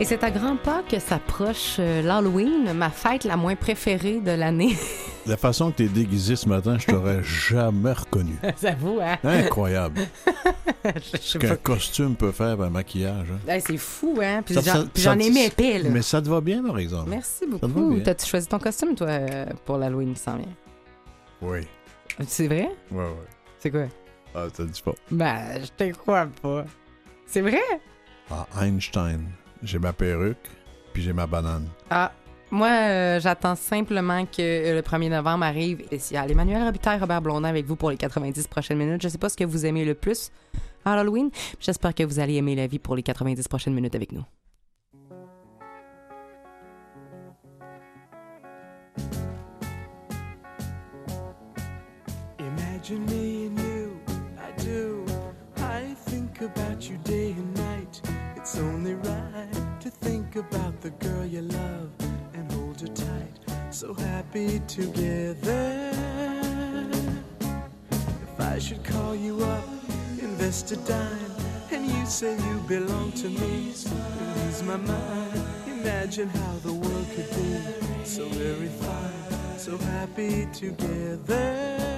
Et c'est à grands pas que s'approche euh, l'Halloween, ma fête la moins préférée de l'année. La façon que tu es déguisé ce matin, je t'aurais jamais reconnu. J'avoue, hein? Incroyable. Ce qu'un costume peut faire un maquillage. hein. Hey, c'est fou, hein? Puis j'en ai mis épais, là. Mais ça te va bien, par exemple. Merci beaucoup. T'as-tu choisi ton costume, toi, euh, pour l'Halloween qui s'en vient? Oui. C'est vrai? Ouais, ouais. C'est quoi? Ah, t'as dit pas. Ben, je te crois pas. C'est vrai? Ah, Einstein. J'ai ma perruque, puis j'ai ma banane. Ah, moi, euh, j'attends simplement que euh, le 1er novembre arrive spécial. Emmanuel Robitaille, Robert Blondin avec vous pour les 90 prochaines minutes. Je sais pas ce que vous aimez le plus à Halloween. J'espère que vous allez aimer la vie pour les 90 prochaines minutes avec nous. Imagine about the girl you love and hold her tight. So happy together. If I should call you up, invest a dime, and you say you belong to me, lose my mind. Imagine how the world could be so very fine, so happy together.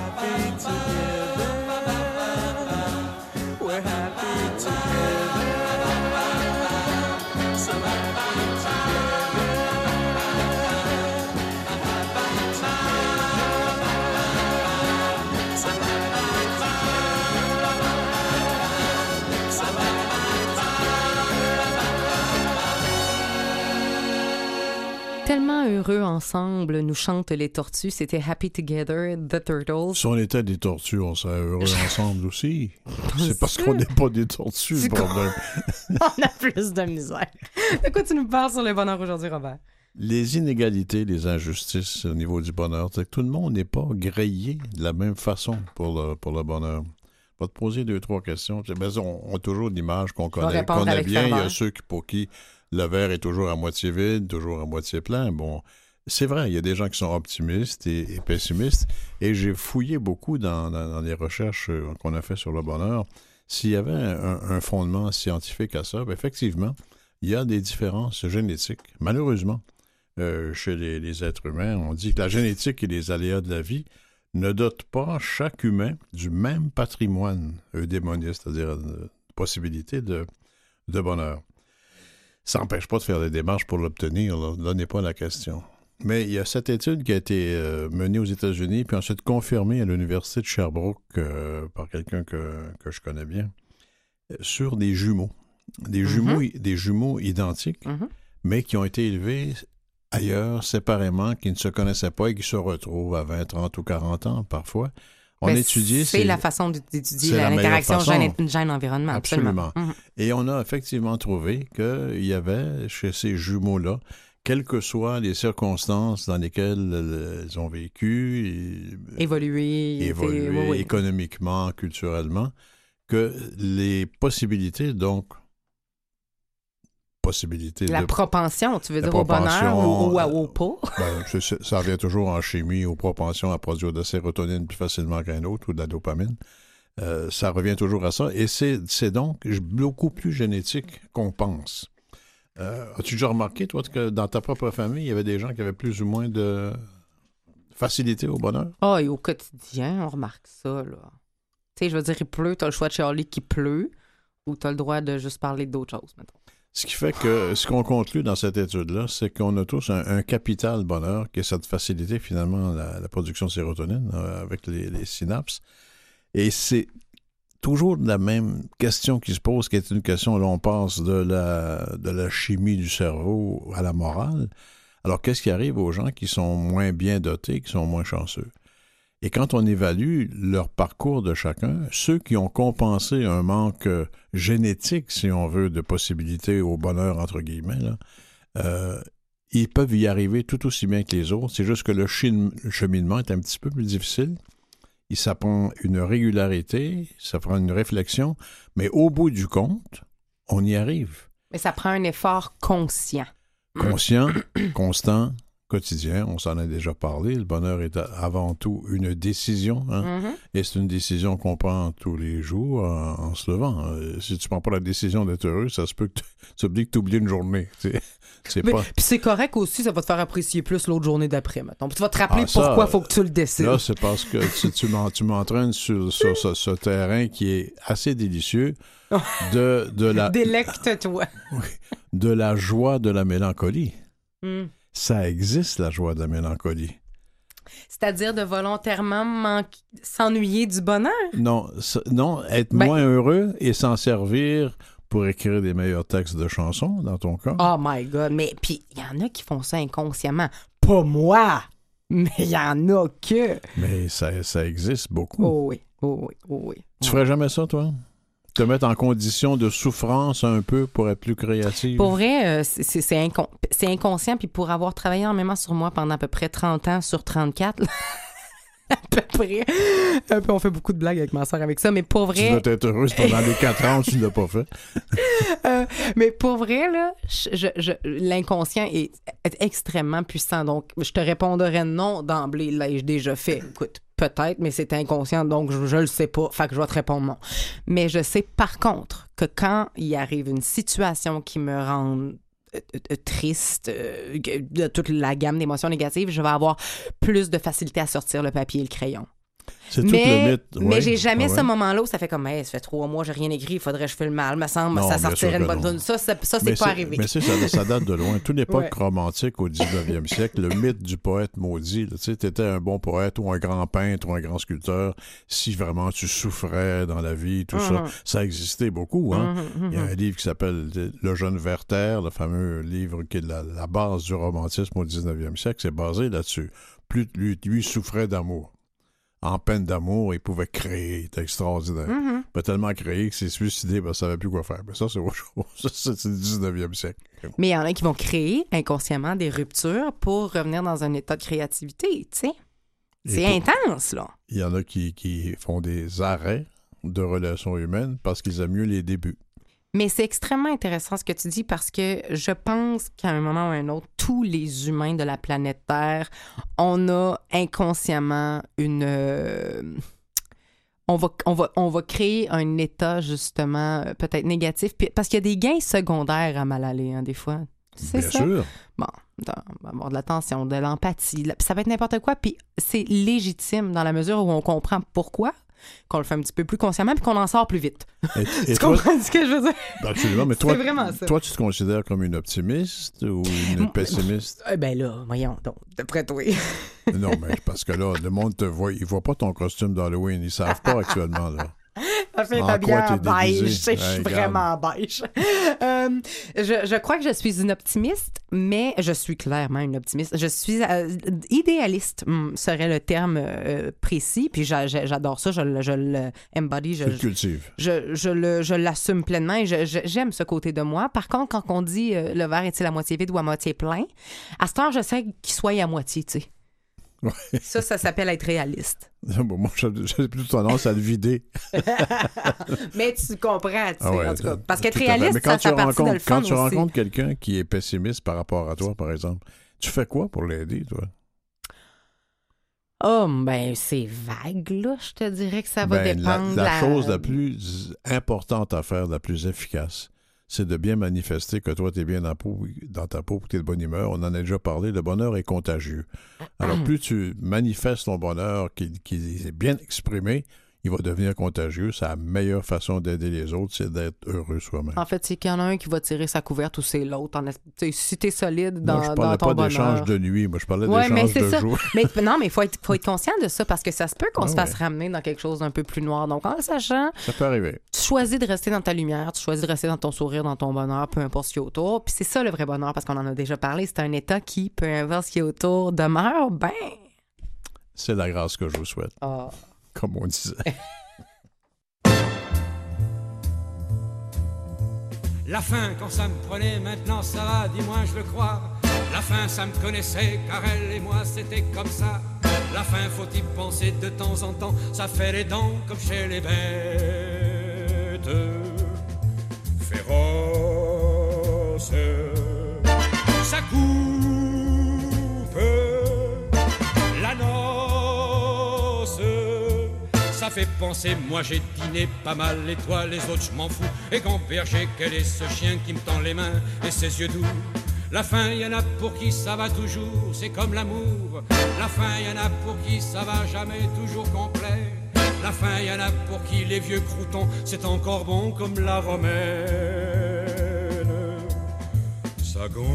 Tellement heureux ensemble, nous chantent les tortues. C'était Happy Together, The Turtles. Si on était des tortues, on serait heureux ensemble aussi. C'est parce qu'on n'est pas des tortues, le problème. On a plus de misère. De quoi tu nous parles sur le bonheur aujourd'hui, Robert? Les inégalités, les injustices au niveau du bonheur, c'est que tout le monde n'est pas grillé de la même façon pour le, pour le bonheur. Vais te poser deux, trois questions. On, on a toujours l'image qu'on connaît, qu'on a bien. Il y a ceux qui, pour qui le verre est toujours à moitié vide, toujours à moitié plein. Bon, c'est vrai, il y a des gens qui sont optimistes et, pessimistes. Et j'ai fouillé beaucoup dans, les recherches euh, qu'on a fait sur le bonheur. S'il y avait un, fondement scientifique à ça, ben, effectivement, il y a des différences génétiques, malheureusement euh, chez les, êtres humains. On dit que la génétique et les aléas de la vie ne dotent pas chaque humain du même patrimoine eudémonique, c'est-à-dire de possibilité de, de bonheur. Ça n'empêche pas de faire des démarches pour l'obtenir, là, n'est pas la question. Mais il y a cette étude qui a été euh, menée aux États-Unis, puis ensuite confirmée à l'Université de Sherbrooke euh, par quelqu'un que, que je connais bien, euh, sur des jumeaux. Des, jumeaux des jumeaux identiques, Mhm. mais qui ont été élevés ailleurs, séparément, qui ne se connaissaient pas et qui se retrouvent à 20, 30 ou 40 ans parfois, On Ben, étudie. C'est la façon d'étudier l'interaction gène-environnement. Absolument. Absolument. Mhm. Et on a effectivement trouvé qu'il y avait chez ces jumeaux-là, quelles que soient les circonstances dans lesquelles ils ont vécu, évolué oui, oui. économiquement, culturellement, que les possibilités, donc, possibilités La de... propension, tu veux La dire, au bonheur ou, ou, à- euh, au pas? ben, c'est- c'est- ça revient toujours en chimie aux propensions à produire de la sérotonine plus facilement qu'un autre ou de la dopamine. Euh, ça revient toujours à ça. Et c'est donc beaucoup plus génétique qu'on pense. Euh, As-tu déjà remarqué, toi, que dans ta propre famille, il y avait des gens qui avaient plus ou moins de facilité au bonheur? Ah, et au quotidien, on remarque ça, là. Tu sais, je veux dire, il pleut, t'as le choix de Charlie qui pleut, ou t'as le droit de juste parler d'autres choses, mettons. Ce qui fait que ce qu'on conclut dans cette étude-là, c'est qu'on a tous un, capital bonheur, qui est cette facilité finalement la, production de sérotonine euh, avec les, synapses. Et c'est toujours la même question qui se pose, qui est une question, là on passe de la chimie du cerveau à la morale. Alors qu'est-ce qui arrive aux gens qui sont moins bien dotés, qui sont moins chanceux? Et quand on évalue leur parcours de chacun, ceux qui ont compensé un manque euh, génétique, si on veut, de possibilités au bonheur, entre guillemets, là, euh, ils peuvent y arriver tout aussi bien que les autres. C'est juste que le, cheminement est un petit peu plus difficile. Et ça prend une régularité, ça prend une réflexion, mais au bout du compte, on y arrive. Mais ça prend un effort conscient. Conscient, constant, quotidien, on s'en a déjà parlé. Le bonheur est avant tout une décision. hein. Mhm. Et c'est une décision qu'on prend tous les jours en, en se levant. Euh, si tu prends pas la décision d'être heureux, ça se peut que tu- dire que tu oublies une journée. C'est pas. Puis c'est correct aussi, ça va te faire apprécier plus l'autre journée d'après. Puis tu vas te rappeler Ah, ça, pourquoi faut que tu le décides. Là, c'est parce que tu, tu m'en- tu m'entraînes sur, sur ce, ce terrain qui est assez délicieux de, de, la, Délecte-toi. de la joie de la mélancolie. Hmm. Ça existe, la joie de la mélancolie. C'est-à-dire de volontairement manquer- s'ennuyer du bonheur? Non, non être Ben- moins heureux et s'en servir pour écrire des meilleurs textes de chansons, dans ton cas. Oh my God. Mais puis, il y en a qui font ça inconsciemment. Pas moi. Mais il y en a que. Mais ça, ça existe beaucoup. Oh oui. Oh oui. Oh oui. Tu ferais jamais ça, toi? Te mettre en condition de souffrance un peu pour être plus créative? Pour vrai, euh, c'est- c'est c'est incon- c'est inconscient. Puis pour avoir travaillé énormément sur moi pendant à peu près 30 ans sur 34, là, à peu près, on fait beaucoup de blagues avec ma soeur avec ça, mais pour Tu vrai, dois être heureuse pendant les quatre ans où tu ne l'as pas fait. Euh, mais pour vrai, là, je- je- je- l'inconscient est, est extrêmement puissant. Donc, je te répondrais non d'emblée. L'ai-je déjà fait? Écoute, peut-être, mais c'est inconscient, donc je, je le sais pas. Fait que je vais te répondre non. Mais je sais par contre que quand il arrive une situation qui me rend euh, euh, triste, euh, de toute la gamme d'émotions négatives, je vais avoir plus de facilité à sortir le papier et le crayon. C'est tout Mais, le mythe. mais j'ai jamais Ah ouais. ce moment-là où ça fait comme, hey, ça fait trois mois, j'ai rien écrit, il faudrait que je fasse le mal, me semble, Non, ça sortirait une bonne tune. Ça, ça, c'est pas arrivé. Mais ça, ça date de loin. Toute l'époque Ouais. romantique au 19e siècle, le mythe du poète maudit, tu sais, t'étais un bon poète ou un grand peintre ou un grand sculpteur, si vraiment tu souffrais dans la vie, tout ça, Mhm. ça existait beaucoup. Hein? Mhm, Il y a un livre qui s'appelle Le jeune Werther, le fameux livre qui est la, la base du romantisme au 19e siècle, c'est basé là-dessus. Plus lui, lui souffrait d'amour. En peine d'amour, il pouvait créer, c'était extraordinaire. Mhm. Il a tellement créé qu'il s'est suicidé, ben, il ne savait plus quoi faire. Mais ça, c'est autre chose. Ça, c'est le 19e siècle. Mais il y en a qui vont créer inconsciemment des ruptures pour revenir dans un état de créativité, tu sais. Et C'est intense, là. Il y en a qui, qui font des arrêts de relations humaines parce qu'ils aiment mieux les débuts. Mais c'est extrêmement intéressant ce que tu dis parce que je pense qu'à un moment ou à un autre, tous les humains de la planète Terre, on a inconsciemment une. euh, on va, on, va, on va créer un état, justement, euh, peut-être négatif. Parce qu'il y a des gains secondaires à mal aller, hein, des fois. C'est ça. sûr. Bon, avoir de l'attention, de l'empathie, ça peut être n'importe quoi, puis c'est légitime dans la mesure où on comprend pourquoi, qu'on le fait un petit peu plus consciemment, puis qu'on en sort plus vite. Et, et tu toi, comprends ce que je veux dire? absolument, mais toi, C'est vraiment ça. toi, tu te considères comme une optimiste ou une pessimiste? Eh ben là, voyons donc, d'après toi. non, mais parce que là, le monde te voit, ils voient pas ton costume d'Halloween, ils savent pas actuellement, là. Fille est habillée en beige. sais, Je suis vraiment beige. Euh, je, je crois que je suis une optimiste, mais je suis clairement une optimiste. Je suis euh, idéaliste, hum, serait le terme euh, précis. Puis j'a- j'a- j'adore ça. Je, le- je le embody. Je, le je, je le- je l'assume pleinement et je- je- j'aime ce côté de moi. Par contre, quand on dit le verre est-il à moitié vide ou à moitié plein, à ce temps, je sais qu'il soit à moitié, tu sais. Ouais. Ça, ça s'appelle être réaliste. Bon, moi, j'ai j'ai plutôt tendance à le vider. Mais tu comprends, tu sais, Ah ouais, en tout cas. Parce qu'être réaliste, Mais quand ça tu fait partie de rencontres, le fun quand tu aussi. rencontres quelqu'un qui est pessimiste par rapport à toi, par exemple, tu fais quoi pour l'aider, toi? Oh, ben, c'est vague, là. Je te dirais que ça va Ben, la, dépendre. la chose la plus importante à faire, la plus efficace, c'est de bien manifester que toi, tu es bien dans, peau- dans ta peau, que tu es de bonne humeur. On en a déjà parlé, le bonheur est contagieux. Alors, plus tu manifestes ton bonheur, qui, qui est bien exprimé, il va devenir contagieux. C'est la meilleure façon d'aider les autres, c'est d'être heureux soi-même. En fait, c'est qu'il y en a un qui va tirer sa couverte ou c'est l'autre. En es- Si t'es solide dans, Moi, je dans parlais ton pas d'échange de nuit, moi, je parlais Ouais, d'échange de ça. jour. Mais non, mais il faut être, faut être conscient de ça parce que ça se peut qu'on Ah se fasse ouais. ramener dans quelque chose d'un peu plus noir. Donc, en le sachant, Ça peut arriver. tu choisis de rester dans ta lumière, tu choisis de rester dans ton sourire, dans ton bonheur, peu importe ce qu'il y a autour. Puis c'est ça le vrai bonheur parce qu'on en a déjà parlé. C'est un état qui, peu importe ce qu'il y a autour, demeure, ben. C'est la grâce que je vous souhaite, ah. Comme on disait. La fin, quand ça me prenait, maintenant ça va, dis-moi, je le crois. La fin, ça me connaissait, car elle et moi, c'était comme ça. La fin, faut y penser de temps en temps, ça fait les dents comme chez les bêtes. Féroce, fait penser, moi j'ai dîné pas mal, et toi les autres je m'en fous. Et quand berger, quel est ce chien qui me tend les mains et ses yeux doux? La fin, y en a pour qui ça va toujours, c'est comme l'amour. La fin, y en a pour qui ça va jamais toujours complet. La fin, y en a pour qui les vieux croutons, c'est encore bon comme la romaine. Ça gonfle,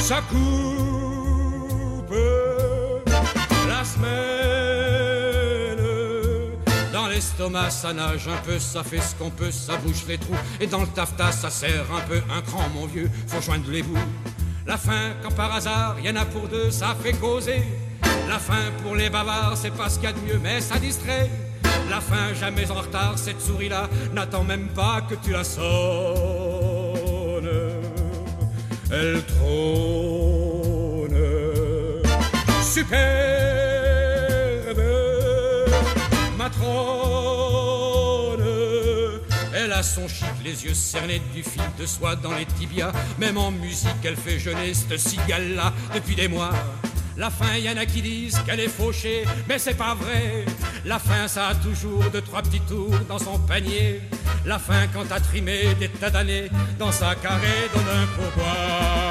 ça coupe Dans l'estomac, ça nage un peu, ça fait ce qu'on peut, ça bouge les trous. Et dans le taffetas, ça serre un peu un cran, mon vieux, faut joindre les bouts. La fin, quand par hasard, y en a pour deux, ça fait causer. La fin, pour les bavards, c'est pas ce qu'il y a de mieux, mais ça distrait. La fin, jamais en retard, cette souris-là n'attend même pas que tu la sonnes. Elle trône superbe Elle a son chic, les yeux cernés du fil de soie dans les tibias. Même en musique, elle fait jeûner cette cigale-là depuis des mois. La fin, y en a qui disent qu'elle est fauchée, mais c'est pas vrai. La fin, ça a toujours deux, trois petits tours dans son panier. La fin, quand t'as trimé des tas d'années, dans sa carré, donne un pourboire.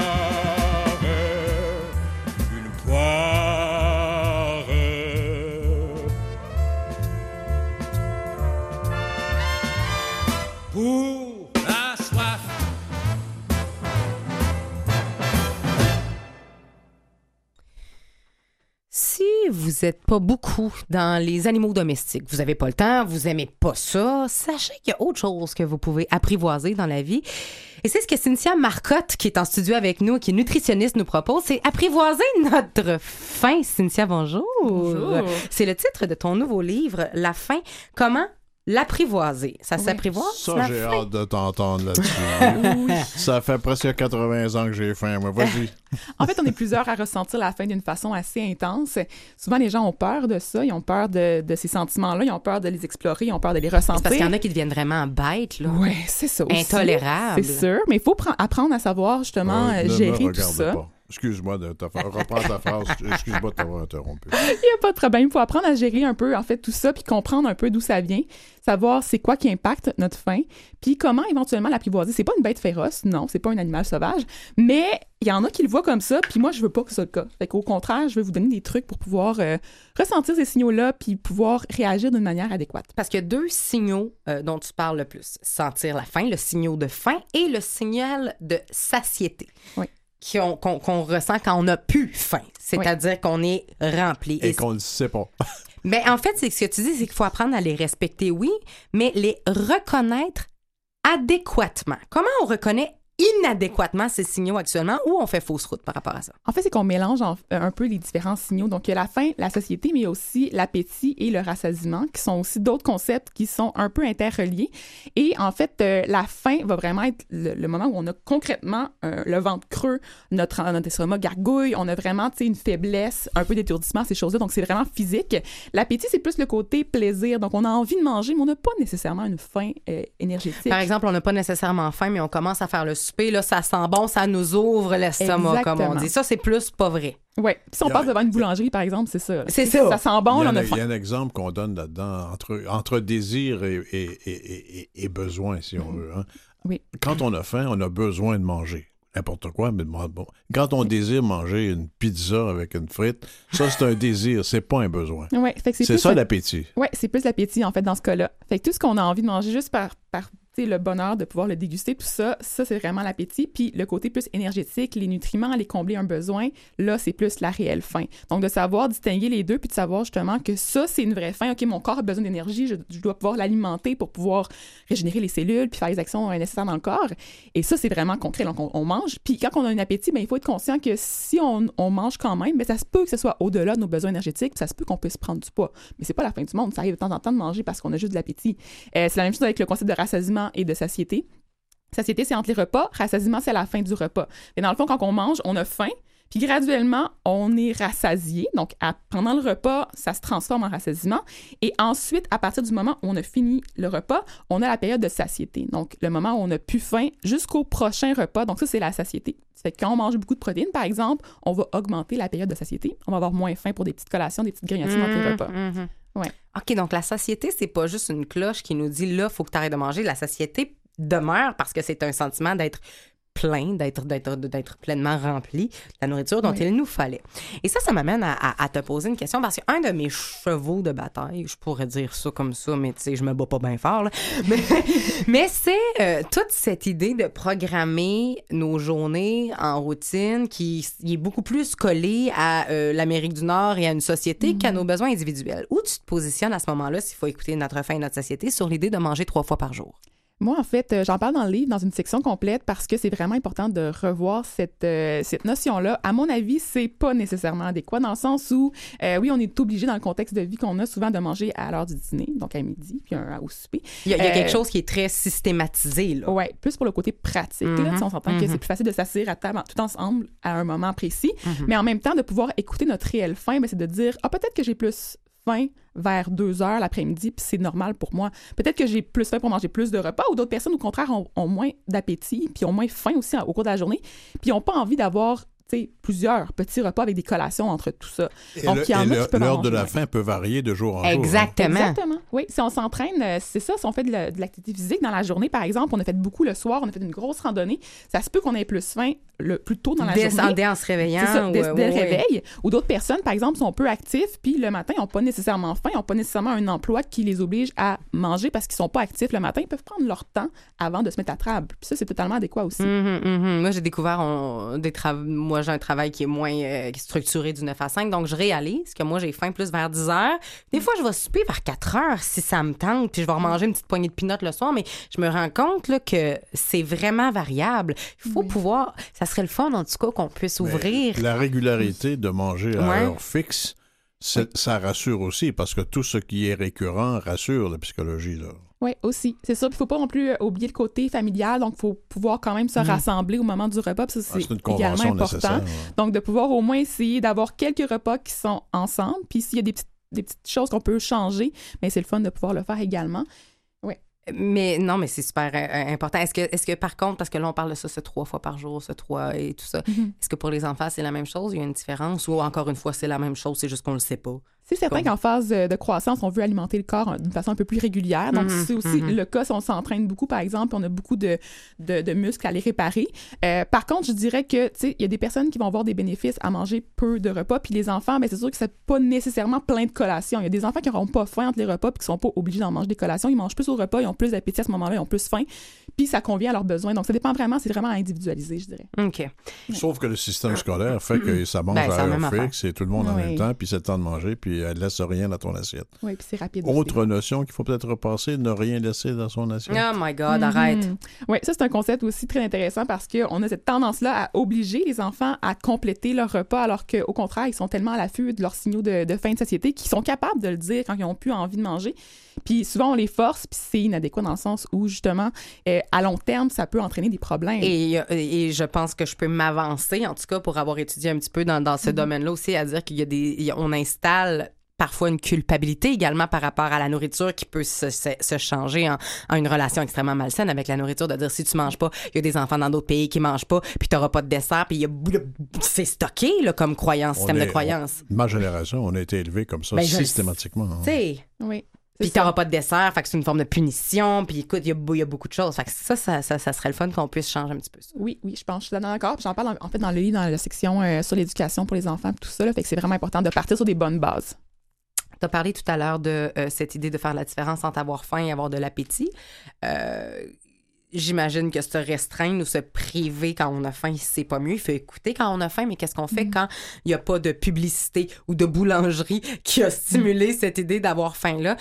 N'êtes pas beaucoup dans les animaux domestiques, vous n'avez pas le temps, vous aimez pas ça, sachez qu'il y a autre chose que vous pouvez apprivoiser dans la vie. Et c'est ce que Cynthia Marcotte, qui est en studio avec nous, qui est nutritionniste, nous propose, c'est apprivoiser notre faim. Cynthia, bonjour. Bonjour. C'est le titre de ton nouveau livre, La faim. Comment l'apprivoiser? Ça Oui. s'apprivoise? Ça, j'ai hâte de t'entendre là-dessus. Ça fait presque 80 ans que j'ai faim. Moi, vas-y. En fait, on est plusieurs à ressentir la faim d'une façon assez intense. Souvent, les gens ont peur de ça, ils ont peur de, de ces sentiments-là, ils ont peur de les explorer, ils ont peur de les C'est ressentir. parce qu'il y en a qui deviennent vraiment bêtes, là. Ouais, c'est ça aussi. Intolérables. C'est sûr, mais il faut pre- apprendre à savoir justement euh, gérer tout ça. pas. Excuse-moi de ta reprends ta phrase. Excuse-moi de t'avoir interrompu. Il n'y a pas de problème. Il faut apprendre à gérer un peu, en fait, tout ça, puis comprendre un peu d'où ça vient, savoir c'est quoi qui impacte notre faim, puis comment éventuellement l'apprivoiser. C'est pas une bête féroce, non, c'est pas un animal sauvage, mais il y en a qui le voient comme ça, puis moi, je veux pas que ce soit le cas. Fait qu'au contraire, je vais vous donner des trucs pour pouvoir euh, ressentir ces signaux-là, puis pouvoir réagir d'une manière adéquate. Parce qu'il y a deux signaux euh, dont tu parles le plus. Sentir la faim, le signal de faim et le signal de satiété. Oui. Qu'on qu'on ressent quand on n'a plus faim. C'est-à-dire qu'on est rempli. Et Et qu'on ne sait pas. Mais en fait, c'est ce que tu dis, c'est qu'il faut apprendre à les respecter, oui, mais les reconnaître adéquatement. Comment on reconnaît inadéquatement ces signaux actuellement ou on fait fausse route par rapport à ça? En fait, c'est qu'on mélange en- euh, un peu les différents signaux. Donc, il y a la faim, la satiété, mais aussi l'appétit et le rassasiement, qui sont aussi d'autres concepts qui sont un peu interreliés. Et en fait, euh, la faim va vraiment être le, le moment où on a concrètement euh, le ventre creux, notre, notre estomac gargouille, on a vraiment, une faiblesse, un peu d'étourdissement, ces choses-là. Donc, c'est vraiment physique. L'appétit, c'est plus le côté plaisir. Donc, on a envie de manger, mais on n'a pas nécessairement une faim énergétique. Par exemple, on n'a pas nécessairement faim, mais on commence à faire le souper, là, ça sent bon, ça nous ouvre l'estomac, comme on dit. Ça, c'est plus pas vrai. Ouais. Puis si on Il y a- passe devant une boulangerie, par exemple, c'est ça. C'est ça. Ça sent bon, il, y là, a on a un, faim. il y a un exemple qu'on donne là-dedans entre, entre désir et, et, et, et- et besoin, si on veut. hein. Oui. Quand on a faim, on a besoin de manger. N'importe quoi, mais bon. Quand on désire manger une pizza avec une frite, ça, c'est un désir, c'est pas un besoin. Ouais, c'est ça l'appétit. Ouais, c'est plus l'appétit, en fait, dans ce cas-là. Fait que tout ce qu'on a envie de manger juste par, par le bonheur de pouvoir le déguster, tout ça, ça, c'est vraiment l'appétit. Puis le côté plus énergétique, les nutriments, aller combler un besoin, là, c'est plus la réelle faim. Donc, de savoir distinguer les deux, puis de savoir justement que ça, c'est une vraie faim. OK, mon corps a besoin d'énergie, je, dois pouvoir l'alimenter pour pouvoir régénérer les cellules, puis faire les actions nécessaires dans le corps. Et ça, c'est vraiment concret. Donc, on, mange. Puis quand on a un appétit, ben, il faut être conscient que si on, on mange quand même, ben, ça se peut que ce soit au-delà de nos besoins énergétiques, puis ça se peut qu'on puisse prendre du poids. Mais c'est pas la fin du monde. Ça arrive de temps en temps de manger parce qu'on a juste de l'appétit. Euh, c'est la même chose avec le concept de rassasiement et de satiété. Satiété, c'est entre les repas. Rassasiement, c'est à la fin du repas. Et dans le fond, quand on mange, on a faim. Puis graduellement, on est rassasié. Donc, à- pendant le repas, ça se transforme en rassasiement. Et ensuite, à partir du moment où on a fini le repas, on a la période de satiété. Donc, le moment où on n'a plus faim jusqu'au prochain repas. Donc, ça, c'est la satiété. C'est que quand on mange beaucoup de protéines, par exemple, on va augmenter la période de satiété. On va avoir moins faim pour des petites collations, des petites grignotines entre les repas. Mhm. Ouais. OK, donc la satiété, c'est pas juste une cloche qui nous dit là, faut que tu arrêtes de manger. La satiété demeure parce que c'est un sentiment d'être plein, d'être, d'être, d'être pleinement rempli de la nourriture dont Oui. il nous fallait. Et ça, ça m'amène à, à- à te poser une question parce qu'un de mes chevaux de bataille, je pourrais dire ça comme ça, mais tu sais, je me bats pas bien fort, là. mais, mais c'est euh, toute cette idée de programmer nos journées en routine qui est beaucoup plus collée à euh, l'Amérique du Nord et à une société qu'à nos besoins individuels. Où tu te positionnes à ce moment-là, s'il faut écouter notre faim et notre société, sur l'idée de manger trois fois par jour? Moi, en fait, euh, j'en parle dans le livre, dans une section complète, parce que c'est vraiment important de revoir cette, euh, cette notion-là. À mon avis, c'est pas nécessairement adéquat, dans le sens où, euh, oui, on est obligé, dans le contexte de vie qu'on a, souvent de manger à l'heure du dîner, donc à midi, puis un, au souper. Il y a, il y a quelque chose qui est très systématisé, là. Ouais, plus pour le côté pratique. là. Tu sais, on s'entend que mhm. c'est plus facile de s'asseoir à table tout ensemble à un moment précis, Mhm. mais en même temps, de pouvoir écouter notre réelle faim, ben, c'est de dire, ah, peut-être que j'ai plus faim vers 2 heures l'après-midi, puis c'est normal pour moi. Peut-être que j'ai plus faim pour manger plus de repas, ou d'autres personnes, au contraire, ont, moins d'appétit, puis ont moins faim aussi au cours de la journée, puis n'ont pas envie d'avoir plusieurs petits repas avec des collations entre tout ça. Et Donc, le- il y en a qui l'heure de la faim peut varier de jour en jour. hein. Exactement. Exactement. Oui, si on s'entraîne, euh, c'est ça, si on fait de la- de l'activité physique dans la journée, par exemple, on a fait beaucoup le soir, on a fait une grosse randonnée, ça se peut qu'on ait plus faim le plus tôt dans la Dès, journée. dès en se réveillant. C'est ça, dès, ou- dès ouais. réveil. Ou d'autres personnes, par exemple, sont peu actifs, puis le matin, ils n'ont pas nécessairement faim, ils n'ont pas nécessairement un emploi qui les oblige à manger parce qu'ils sont pas actifs le matin. Ils peuvent prendre leur temps avant de se mettre à table. Puis ça, c'est totalement adéquat aussi. Mhm, mhm. Moi, j'ai découvert on- des trav- Moi, j'ai un travail qui est moins euh, structuré du 9 à 5, donc je réalise que moi, j'ai faim plus vers 10 heures. Des fois, je vais souper vers 4 heures si ça me tente, puis je vais remanger une petite poignée de pinottes le soir, mais je me rends compte là, que c'est vraiment variable. Il faut Oui. pouvoir. Ça serait le fun, en tout cas, qu'on puisse Mais ouvrir. La régularité de manger à Ouais. heure fixe, ça rassure aussi, parce que tout ce qui est récurrent rassure la psychologie. Là. Oui, aussi. C'est sûr. Il ne faut pas non plus euh, oublier le côté familial. Donc, il faut pouvoir quand même se Mhm. rassembler au moment du repas. puis ça, Ah, c'est également important. ouais. Donc, de pouvoir au moins essayer d'avoir quelques repas qui sont ensemble. Puis s'il y a des petites, des petites choses qu'on peut changer, mais c'est le fun de pouvoir le faire également. Mais non, mais c'est super euh, important. Est-ce que, est-ce que par contre, parce que là, on parle de ça, ce trois fois par jour, ce trois et tout ça, Mhm. est-ce que pour les enfants, c'est la même chose? Il y a une différence? Ou encore une fois, c'est la même chose, c'est juste qu'on le sait pas? C'est certain qu'en phase de croissance, on veut alimenter le corps d'une façon un peu plus régulière. Donc, Mhm, c'est aussi mhm. le cas si on s'entraîne beaucoup, par exemple, on a beaucoup de, de, de muscles à les réparer. Euh, par contre, je dirais que, tu sais, il y a des personnes qui vont avoir des bénéfices à manger peu de repas, puis les enfants, ben, c'est sûr que c'est pas nécessairement plein de collations. Il y a des enfants qui n'auront pas faim entre les repas, puis qui sont pas obligés d'en manger des collations. Ils mangent plus au repas, ils ont plus d'appétit à ce moment-là, ils ont plus faim, puis ça convient à leurs besoins. Donc, ça dépend vraiment, c'est vraiment individualisé, je dirais. OK. Sauf que le système scolaire fait que ça mange Ben, c'est à heure fixe et tout le monde en Oui. même temps, puis c'est le temps de manger, puis puis elle laisse rien dans ton assiette. Oui, puis c'est rapide. aussi. Autre notion qu'il faut peut-être repasser, ne rien laisser dans son assiette. Oh my God, arrête. Oui, ça, c'est un concept aussi très intéressant parce qu'on a cette tendance-là à obliger les enfants à compléter leur repas alors qu'au contraire, ils sont tellement à l'affût de leurs signaux de, de fin de satiété qu'ils sont capables de le dire quand ils ont plus envie de manger. Puis souvent, on les force, puis c'est inadéquat dans le sens où, justement, euh, à long terme, ça peut entraîner des problèmes. Et, euh, et je pense que je peux m'avancer, en tout cas, pour avoir étudié un petit peu dans, dans ce Mhm. domaine-là aussi, à dire qu'il y a des. il y a- on installe parfois une culpabilité également par rapport à la nourriture qui peut se, se- se changer en, en une relation extrêmement malsaine avec la nourriture, de dire si tu manges pas, il y a des enfants dans d'autres pays qui mangent pas, puis tu pas de dessert, puis c'est stocké là, comme croyance, On système de croyance. Ma génération, on a été élevé comme ça, Ben, systématiquement. hein. Tu sais, Oui. Puis t'auras pas de dessert, fait que c'est une forme de punition, puis écoute, il y a, il y a beaucoup de choses. Fait que ça, ça, ça, ça serait le fun qu'on puisse changer un petit peu ça. Oui, oui, je pense, je suis d'accord. Puis J'en parle en, en fait dans le livre, dans la section euh, sur l'éducation pour les enfants, tout ça. Là, fait que c'est vraiment important de partir sur des bonnes bases. Tu as parlé tout à l'heure de euh, cette idée de faire la différence entre avoir faim et avoir de l'appétit. Euh, J'imagine que se restreindre ou se priver quand on a faim, c'est pas mieux. Il faut écouter quand on a faim, mais qu'est-ce qu'on fait quand il n'y a pas de publicité ou de boulangerie qui a stimulé cette idée d'avoir faim-là?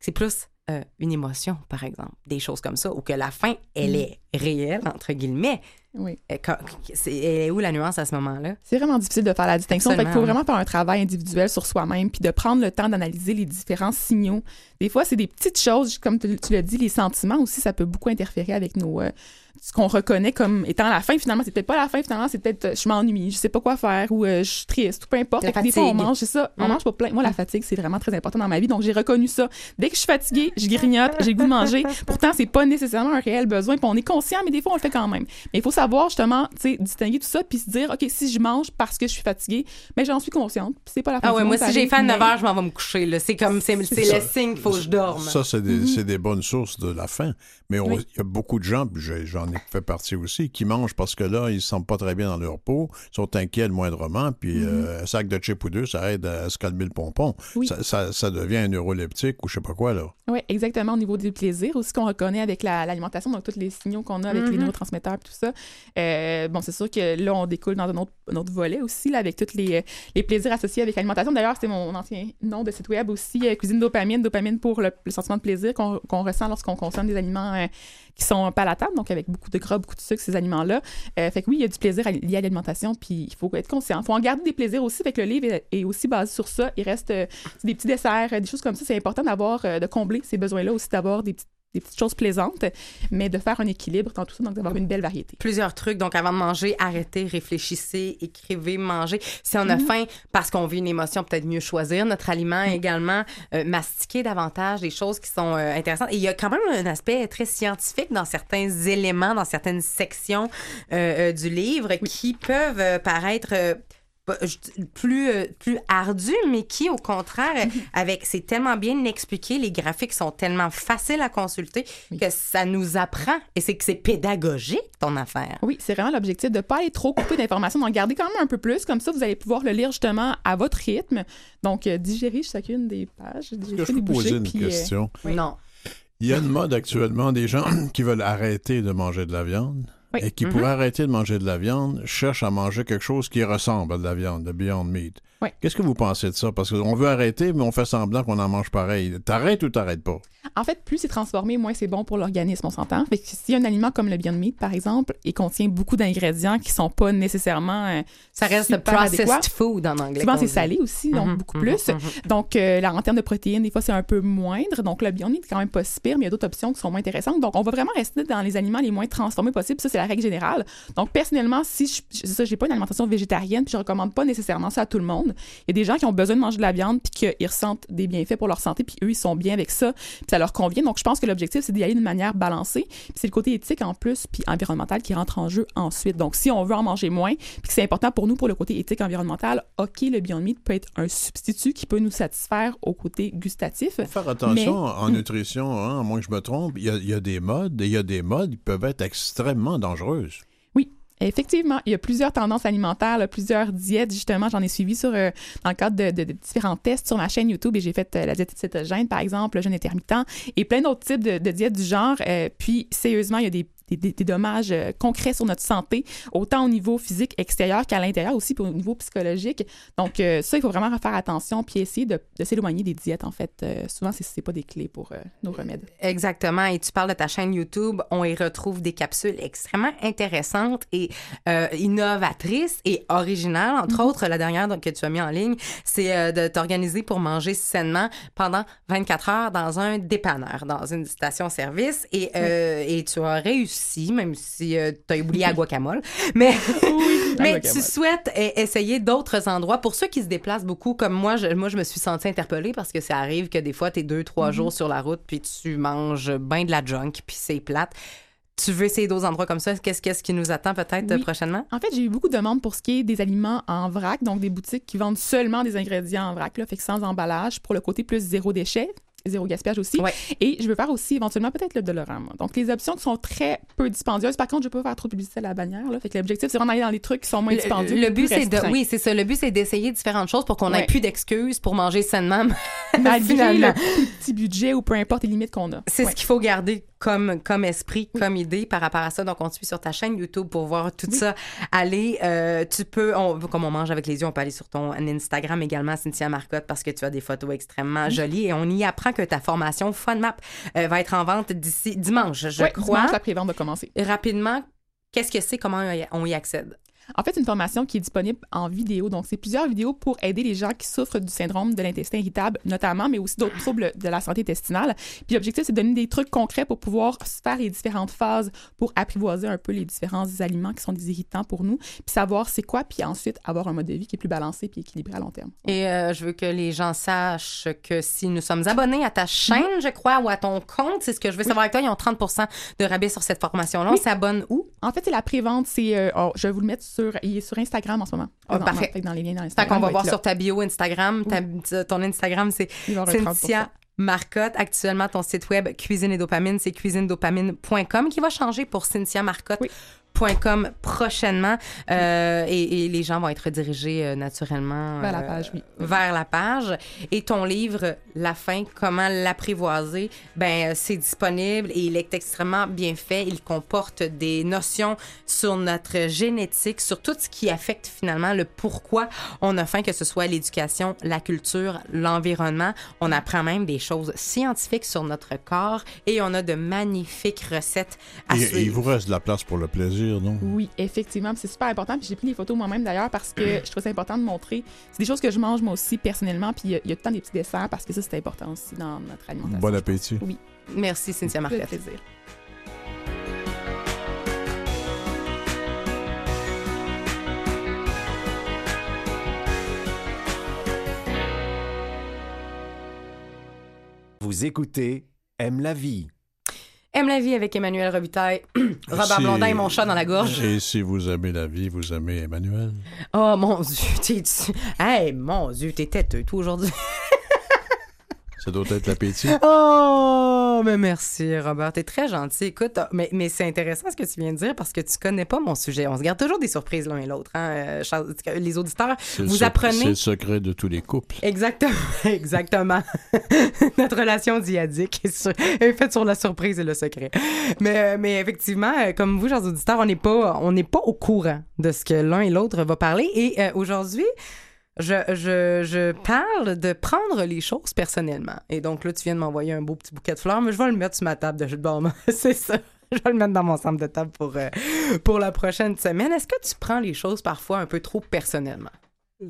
C'est plus euh, une émotion, par exemple, des choses comme ça, ou que la faim, elle est réelle, entre guillemets. Oui. Euh, quand- c'est- elle est où la nuance à ce moment-là? C'est vraiment difficile de faire la distinction. Fait qu'il faut vraiment faire un travail individuel sur soi-même, puis de prendre le temps d'analyser les différents signaux. Des fois, c'est des petites choses, comme tu, tu l'as dit, les sentiments aussi, ça peut beaucoup interférer avec nos euh, ce qu'on reconnaît comme étant la fin. Finalement, c'est peut-être pas la fin. Finalement, c'est peut-être euh, je m'ennuie, je sais pas quoi faire, ou euh, je suis triste, ou peu importe. La Fait que des fois, on fatigue. mange, c'est ça. On Mm. mange pas plein. Moi, la fatigue, c'est vraiment très important dans ma vie. Donc, j'ai reconnu ça. Dès que je suis fatiguée, je grignote, j'ai le goût de manger. Pourtant, c'est pas nécessairement un réel besoin. Puis on est conscient, mais des fois, on le fait quand même. Mais il faut savoir justement, tu sais, distinguer tout ça, puis se dire, OK, si je mange parce que je suis fatiguée, mais j'en suis consciente. Puis c'est pas la fin Ah ouais, moi, si j'ai faim à 9 mais- heures, je m'en vais me coucher. là. C'est comme, c'est le signe qu'il faut que je dorme. Ça, c'est des, Mhm. des bonnes sources de la faim. Mais il Oui. y a beaucoup de gens, j'en ai fait partie aussi, qui mangent parce que là, ils ne se sentent pas très bien dans leur peau, sont inquiets le moindrement, puis euh, un sac de chips ou deux, ça aide à se calmer le pompon. Oui. Ça, ça- ça devient un neuroleptique ou je sais pas quoi, là. Oui, exactement, au niveau du plaisir. Aussi, qu'on reconnaît avec la- l'alimentation, donc tous les signaux qu'on a avec les Mhm. neurotransmetteurs et tout ça. Euh, bon, c'est sûr que là, on découle dans un autre, un autre volet aussi, là, avec tous les, euh, les plaisirs associés avec l'alimentation. D'ailleurs, c'est mon ancien nom de site web aussi, euh, Cuisine Dopamine, Dopamine pour le, le sentiment de plaisir qu'on ressent lorsqu'on consomme des aliments euh, qui sont palatables, donc avec beaucoup de gras, beaucoup de sucre, ces aliments-là. Euh, fait que oui, il y a du plaisir lié à l'alimentation, puis il faut être conscient. Il faut en garder des plaisirs aussi. Fait que le livre est, aussi basé sur ça. Il reste euh, des petits desserts, euh, des choses comme ça. C'est important d'avoir, de combler ces besoins-là aussi, d'avoir des petites des petites choses plaisantes, mais de faire un équilibre dans tout ça, donc d'avoir une belle variété. Plusieurs trucs. Donc, avant de manger, arrêtez, réfléchissez, écrivez, mangez. Si on a Mhm. faim parce qu'on vit une émotion, peut-être mieux choisir notre aliment également. Euh, mastiquer davantage des choses qui sont euh, intéressantes. Et il y a quand même un aspect très scientifique dans certains éléments, dans certaines sections euh, du livre qui peuvent paraître. Plus euh, plus ardu mais qui au contraire avec c'est tellement bien expliqué les graphiques sont tellement faciles à consulter Oui. que ça nous apprend et c'est que c'est pédagogique ton affaire Oui, c'est vraiment l'objectif de ne pas être trop coupé d'informations, d'en garder quand même un peu plus. Comme ça, vous allez pouvoir le lire justement à votre rythme. Donc, euh, digérer chacune des pages, Est-ce digérer que je des peux poser bouchées. une puis, euh, question? Oui. non Il y a une mode actuellement des gens qui veulent arrêter de manger de la viande Oui. et qui, Mhm. pour arrêter de manger de la viande, cherchent à manger quelque chose qui ressemble à de la viande, de Beyond Meat. Oui. Qu'est-ce que vous pensez de ça? Parce qu'on veut arrêter, mais on fait semblant qu'on en mange pareil. T'arrêtes ou t'arrêtes pas? En fait, plus c'est transformé, moins c'est bon pour l'organisme, on s'entend. Fait que si un aliment comme le Beyond Meat, par exemple, et contient beaucoup d'ingrédients qui sont pas nécessairement euh, ça reste super processed food en anglais Souvent, c'est salé aussi, donc Mhm, beaucoup plus. mhm. Donc, euh, là, en termes de protéines, des fois, c'est un peu moindre. Donc, le Beyond Meat quand même pas si pire, mais il y a d'autres options qui sont moins intéressantes. Donc, on va vraiment rester dans les aliments les moins transformés possibles. Ça, c'est la règle générale. Donc, personnellement, si je, je- ça, j'ai pas une alimentation végétarienne, puis je recommande pas nécessairement ça à tout le monde. Il y a des gens qui ont besoin de manger de la viande, puis qu'ils ressentent des bienfaits pour leur santé, puis eux, ils sont bien avec ça, puis ça leur convient. Donc, je pense que l'objectif, c'est d'y aller d'une manière balancée. Puis c'est le côté éthique en plus, puis environnemental qui rentre en jeu ensuite. Donc, si on veut en manger moins, puis que c'est important pour nous pour le côté éthique environnemental, OK, le Beyond Meat peut être un substitut qui peut nous satisfaire au côté gustatif. Faut faire attention Mais- en nutrition, hein, à moins que je me trompe. Il y a, il y a des modes, et il y a des modes qui peuvent être extrêmement dangereuses. Effectivement, il y a plusieurs tendances alimentaires, plusieurs diètes. Justement, j'en ai suivi sur, euh, dans le cadre de, différents tests sur ma chaîne YouTube et j'ai fait euh, la diète cétogène, par exemple, le jeûne intermittent et plein d'autres types de, de diètes du genre. Euh, puis, sérieusement, il y a des, des, des- des dommages euh, concrets sur notre santé, autant au niveau physique extérieur qu'à l'intérieur aussi, puis au niveau psychologique. Donc, euh, ça, il faut vraiment faire attention, puis essayer de, de s'éloigner des diètes, en fait. Euh, souvent, c'est c'est pas des clés pour nos remèdes. Exactement. Et tu parles de ta chaîne YouTube. On y retrouve des capsules extrêmement intéressantes et euh, innovatrices et originales. Entre Mhm. autres, la dernière donc, que tu as mis en ligne, c'est euh, de t'organiser pour manger sainement pendant 24 heures dans un dépanneur, dans une station-service. Et, euh, et tu as réussi, même si tu as oublié à guacamole. Mais, mais tu souhaites e- essayer d'autres endroits. Pour ceux qui se déplacent beaucoup, comme moi, je, moi, je me suis sentie interpellée parce que ça arrive que des fois, tu es deux, trois jours sur la route, puis tu manges bien de la junk, puis c'est plate. Tu veux essayer d'autres endroits comme ça? Qu'est-ce qu'est-ce qui nous attend peut-être Oui. prochainement? En fait, j'ai eu beaucoup de demandes pour ce qui est des aliments en vrac, donc des boutiques qui vendent seulement des ingrédients en vrac, là, fait que sans emballage, pour le côté plus zéro déchet. Zéro gaspillage aussi. Ouais. Et je veux faire aussi éventuellement peut-être le Dolorama. Donc, les options qui sont très peu dispendieuses. Par contre, je peux pas faire trop de publicité à la bannière. Là. Fait que l'objectif, c'est vraiment d'aller dans des trucs qui sont moins dispendieux. Le, but, c'est de, oui, c'est ça. Le but, c'est d'essayer différentes choses pour qu'on ait Ouais. plus d'excuses pour manger sainement. Malgré le petit budget ou peu importe les limites qu'on a. C'est Ouais. ce qu'il faut garder comme, comme esprit, comme idée par rapport à ça. Donc, on te suit sur ta chaîne YouTube pour voir tout ça. Allez, euh, tu peux, on, comme on mange avec les yeux, on peut aller sur ton Instagram également, Cynthia Marcotte, parce que tu as des photos extrêmement jolies et on y apprend que ta formation FunMap euh, va être en vente d'ici dimanche, je Ouais, crois. dimanche, la pré-vente va commencer. Rapidement, qu'est-ce que c'est, comment on y accède? En fait, c'est une formation qui est disponible en vidéo. Donc, c'est plusieurs vidéos pour aider les gens qui souffrent du syndrome de l'intestin irritable, notamment, mais aussi d'autres troubles de la santé intestinale. Puis, l'objectif, c'est de donner des trucs concrets pour pouvoir faire les différentes phases pour apprivoiser un peu les différents aliments qui sont des irritants pour nous, puis savoir c'est quoi, puis ensuite avoir un mode de vie qui est plus balancé puis équilibré à long terme. Et euh, je veux que les gens sachent que si nous sommes abonnés à ta chaîne, je crois, ou à ton compte, c'est ce que je veux savoir avec toi, ils ont 30 de rabais sur cette formation-là. On s'abonne où? En fait, c'est la prévente, c'est euh, oh, je vais vous le mettre sur il est sur Instagram en ce moment. Ah, parfait. Fait que dans les liens dans Fait Instagram. qu'on va voir sur ta bio Instagram. Ta- ton Instagram, c'est Il va y avoir un 30%. Cynthia Marcotte. Actuellement, ton site web Cuisine et Dopamine, c'est cuisinedopamine.com qui va changer pour Cynthia Marcotte. Oui. .com prochainement Euh, et, les gens vont être redirigés euh, naturellement Vers la euh, page, vers la page et ton livre La fin comment l'apprivoiser ben euh, c'est disponible et il est extrêmement bien fait il comporte des notions sur notre génétique sur tout ce qui affecte finalement le pourquoi on a faim que ce soit l'éducation la culture l'environnement on apprend même des choses scientifiques sur notre corps et on a de magnifiques recettes à Et, il vous reste de la place pour le plaisir, Oui, effectivement. C'est super important. Puis j'ai pris les photos moi-même d'ailleurs parce que je trouve ça important de montrer. C'est des choses que je mange moi aussi personnellement. Puis il y a- il y, a tout le temps des petits desserts parce que ça, c'est important aussi dans notre alimentation. Bon appétit. merci Cynthia Ça fait Marcotte plaisir. Vous écoutez Aime la vie. Aime la vie avec Emmanuel Robitaille Robert Si- Blondin et mon chat dans la gorge Et si vous aimez la vie, vous aimez Emmanuel. Oh mon Dieu, t'es. Hey, mon Dieu, t'es têteux, toi, aujourd'hui. Ça doit être l'appétit. Oh, mais merci, Robert. T'es très gentil. Écoute, mais, mais c'est intéressant ce que tu viens de dire parce que tu connais pas mon sujet. On se garde toujours des surprises l'un et l'autre, hein, euh, les auditeurs. Le Vous apprenez- C'est le secret de tous les couples. Exactement, exactement. Notre relation diadique est, sur- est faite sur la surprise et le secret. Mais, euh, mais effectivement, euh, comme vous, chers auditeurs, on n'est pas, on n'est pas au courant de ce que l'un et l'autre va parler. Et euh, aujourd'hui, je, je, je parle de prendre les choses personnellement. Et donc là, tu viens de m'envoyer un beau petit bouquet de fleurs, mais je vais le mettre sur ma table de jeu de bord. C'est ça. Je vais le mettre dans mon centre de table pour, euh, pour la prochaine semaine. Est-ce que tu prends les choses parfois un peu trop personnellement?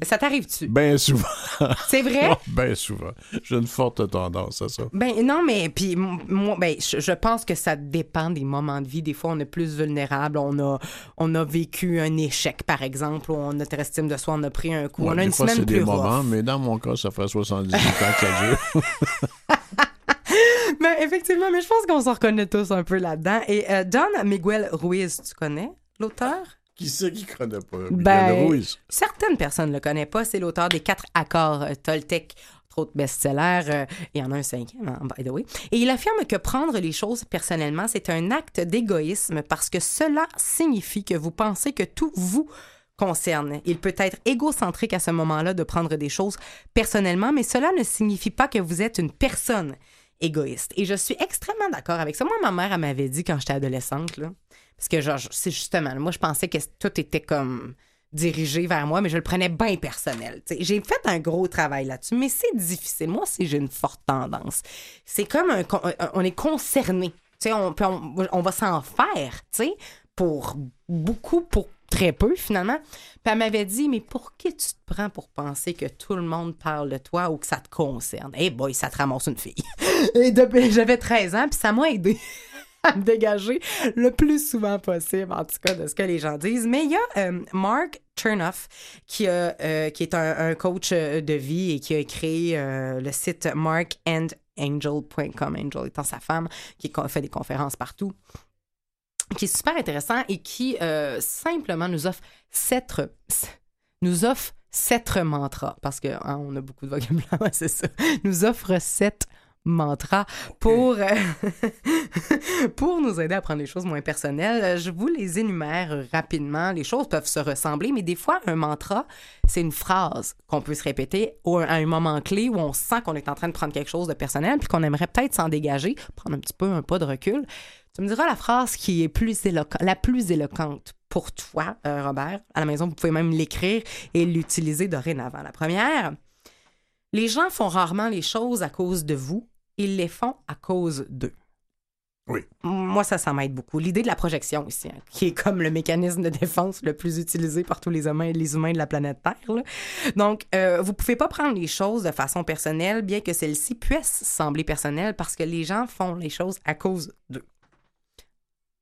Ça t'arrive-tu? Bien souvent. C'est vrai? Bien souvent. J'ai une forte tendance à ça. Ben non, mais puis moi, ben je, je pense que ça dépend des moments de vie. Des fois, on est plus vulnérable. On a, on a vécu un échec, par exemple, ou notre estime de soi, on a pris un coup. Ouais, on a des une fois, semaine c'est plus des rough. moments, mais dans mon cas, ça fait 78 ans que ça dure. Ben effectivement, mais je pense qu'on s'en reconnaît tous un peu là-dedans. Et euh, Don Miguel Ruiz, tu connais l'auteur? Qui c'est qui connaît pas? Ben? Certaines personnes ne le connaissent pas. C'est l'auteur des quatre accords euh, Toltec, entre autres best-sellers. euh, il y en a un cinquième, hein, by the way. Et il affirme que prendre les choses personnellement, c'est un acte d'égoïsme parce que cela signifie que vous pensez que tout vous concerne. Il peut être égocentrique à ce moment-là de prendre des choses personnellement, mais cela ne signifie pas que vous êtes une personne égoïste. Et je suis extrêmement d'accord avec ça. Moi, ma mère, elle m'avait dit quand j'étais adolescente, là, parce que genre, c'est justement, moi, je pensais que tout était comme dirigé vers moi, mais je le prenais bien personnel. J'ai fait un gros travail là-dessus, mais c'est difficile. Moi aussi, j'ai une forte tendance. C'est comme on est concerné. On, on, va s'en faire, tu sais, pour beaucoup, pour très peu, finalement. Puis elle m'avait dit, mais pour qui tu te prends pour penser que tout le monde parle de toi ou que ça te concerne? Eh boy, ça te ramasse une fille. Et depuis, j'avais 13 ans, puis ça m'a aidé à dégager le plus souvent possible, en tout cas, de ce que les gens disent. Mais il y a euh, Mark Chernoff, qui, euh, est un, coach euh, de vie et qui a créé le site markandangel.com, Angel étant sa femme, qui fait des conférences partout qui est super intéressant et qui simplement nous offre sept nous offre sept mantras parce que hein, a beaucoup de vocabulaire, c'est ça. Nous offre sept mantras pour euh, pour nous aider à prendre les choses moins personnelles. Je vous les énumère rapidement. Les choses peuvent se ressembler, mais des fois un mantra, c'est une phrase qu'on peut se répéter à un moment clé où on sent qu'on est en train de prendre quelque chose de personnel puis qu'on aimerait peut-être s'en dégager, prendre un petit peu un pas de recul. Tu me diras la phrase qui est plus la plus éloquente pour toi, euh, Robert. À la maison, vous pouvez même l'écrire et l'utiliser dorénavant. La première, les gens font rarement les choses à cause de vous, ils les font à cause d'eux. Oui. Moi, ça, ça m'aide beaucoup. L'idée de la projection ici, hein, qui est comme le mécanisme de défense le plus utilisé par tous les humains, les humains de la planète Terre. là. Donc, euh, vous pouvez pas prendre les choses de façon personnelle, bien que celles-ci puissent sembler personnelles, parce que les gens font les choses à cause d'eux.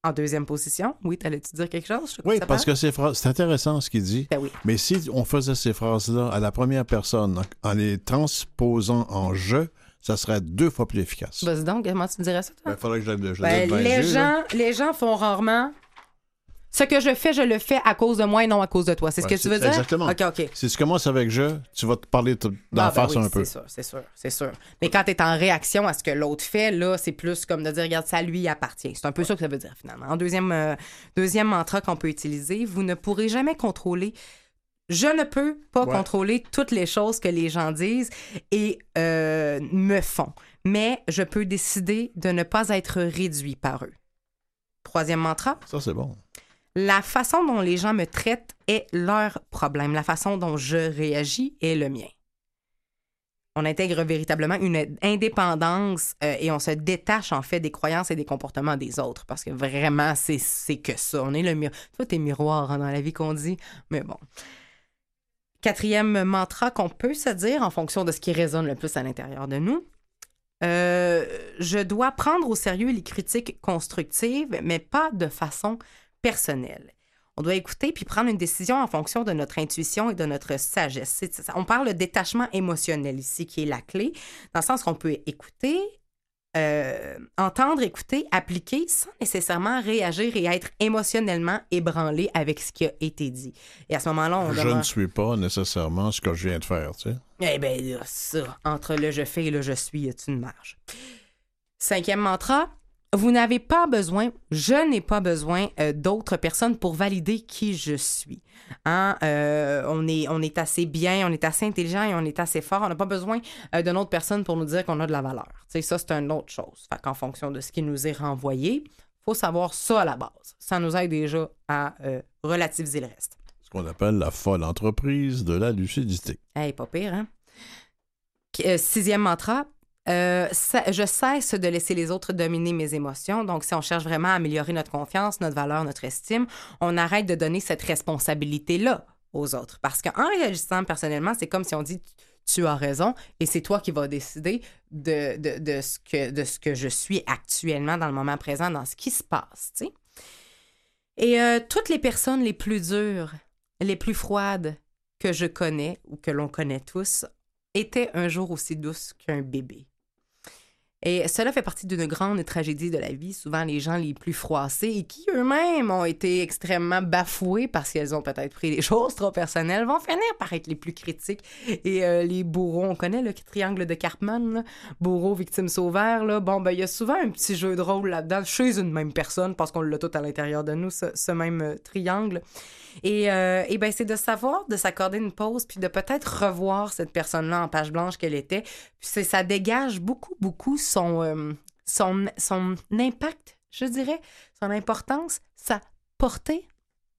En deuxième position, oui, t'allais-tu dire quelque chose? Je Oui, parce que phrases, c'est intéressant ce qu'il dit. Ben oui. Mais si on faisait ces phrases-là à la première personne, en en les transposant en je, ça serait deux fois plus efficace. Vas-y donc, comment tu me dirais ça, toi? Il faudrait que je je Ben, les, gens, les gens font rarement. Ce que je fais, je le fais à cause de moi et non à cause de toi. C'est ce Ouais, que tu veux dire? exactement. OK, OK. Si tu commences avec je, tu vas te parler d'en Ah, ben face oui, un peu. C'est sûr, c'est sûr, c'est sûr. Mais quand tu es en réaction à ce que l'autre fait, là, c'est plus comme de dire, regarde, ça lui appartient. C'est un peu ça que ça veut dire, finalement. En deuxième, euh, deuxième mantra qu'on peut utiliser, vous ne pourrez jamais contrôler. Je ne peux pas Ouais. contrôler toutes les choses que les gens disent et euh, me font. Mais je peux décider de ne pas être réduit par eux. Troisième mantra, Ça, c'est bon. la façon dont les gens me traitent est leur problème. La façon dont je réagis est le mien. On intègre véritablement une indépendance euh, et on se détache en fait des croyances et des comportements des autres parce que vraiment, c'est que ça. On est le miroir. Toi, t'es miroir hein, dans la vie qu'on dit, mais bon. Quatrième mantra qu'on peut se dire en fonction de ce qui résonne le plus à l'intérieur de nous. Euh, je dois prendre au sérieux les critiques constructives, mais pas de façon personnelle. On doit écouter puis prendre une décision en fonction de notre intuition et de notre sagesse. On parle de détachement émotionnel ici, qui est la clé, dans le sens qu'on peut écouter, euh, entendre, écouter, appliquer sans nécessairement réagir et être émotionnellement ébranlé avec ce qui a été dit. Et à ce moment-là, on Je demande... ne suis pas nécessairement ce que je viens de faire, tu sais. Eh bien, ça, entre le je fais et le je suis, y a une marge? Cinquième mantra, vous n'avez pas besoin, je n'ai pas besoin euh, d'autres personnes pour valider qui je suis. Hein? Euh, on, est, on est assez bien, on est assez intelligent et on est assez fort. On n'a pas besoin euh, d'une autre personne pour nous dire qu'on a de la valeur. Ça, c'est une autre chose. Fait qu'en fonction de ce qui nous est renvoyé, faut savoir ça à la base. Ça nous aide déjà à relativiser le reste. Ce qu'on appelle la folle entreprise de la lucidité. Hey, pas pire, hein? Sixième mantra. Euh, je cesse de laisser les autres dominer mes émotions. Donc, si on cherche vraiment à améliorer notre confiance, notre valeur, notre estime, on arrête de donner cette responsabilité-là aux autres. Parce qu'en réagissant personnellement, c'est comme si on dit tu as raison et c'est toi qui vas décider de, ce que, je suis actuellement dans le moment présent, dans ce qui se passe. Et euh, toutes les personnes les plus dures, les plus froides que je connais ou que l'on connaît tous étaient un jour aussi douces qu'un bébé. Et cela fait partie d'une grande tragédie de la vie. Souvent, les gens les plus froissés et qui eux-mêmes ont été extrêmement bafoués parce qu'elles ont peut-être pris des choses trop personnelles vont finir par être les plus critiques. Et euh, les bourreaux, on connaît le triangle de Cartman, bourreau, victime, sauveur. Bon, ben, il y a souvent un petit jeu de rôle là-dedans chez une même personne parce qu'on l'a tout à l'intérieur de nous, ce, ce même euh, triangle. Et, euh, et ben, c'est de savoir, de s'accorder une pause, puis de peut-être revoir cette personne-là en page blanche qu'elle était. Puis ça dégage beaucoup, beaucoup son, euh, son, son impact, je dirais, son importance, sa portée.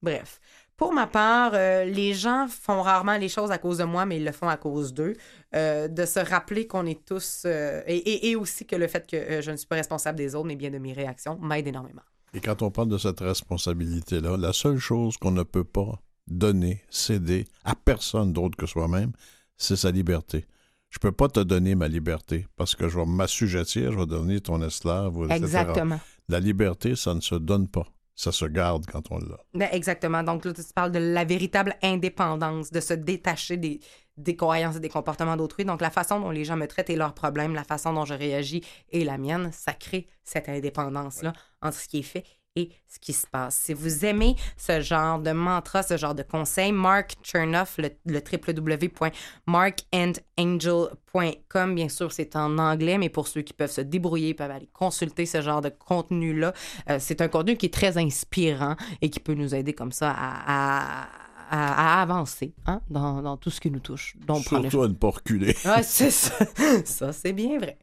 Bref. Pour ma part, euh, les gens font rarement les choses à cause de moi, mais ils le font à cause d'eux. Euh, de se rappeler qu'on est tous. et, et- et aussi que le fait que je ne suis pas responsable des autres, mais bien de mes réactions, m'aide énormément. Et quand on parle de cette responsabilité-là, la seule chose qu'on ne peut pas donner, céder à personne d'autre que soi-même, c'est sa liberté. Je peux pas te donner ma liberté parce que je vais m'assujettir, je vais devenir ton esclave, etc. Exactement. La liberté, ça ne se donne pas. Ça se garde quand on l'a. Ben, exactement. Donc, là, tu parles de la véritable indépendance, de se détacher des, des croyances et des comportements d'autrui. Donc, la façon dont les gens me traitent et leurs problèmes, la façon dont je réagis et la mienne, ça crée cette indépendance-là entre ce qui est fait et ce qui se passe. Si vous aimez ce genre de mantra, ce genre de conseils, Mark Chernoff, le, le www.markandangel.com, bien sûr, c'est en anglais, mais pour ceux qui peuvent se débrouiller, peuvent aller consulter ce genre de contenu-là. Euh, c'est un contenu qui est très inspirant et qui peut nous aider comme ça à, à- à- à avancer hein, dans, dans tout ce qui nous touche. Donc, Surtout à ne pas reculer. Ouais, c'est ça. Ça, c'est bien vrai.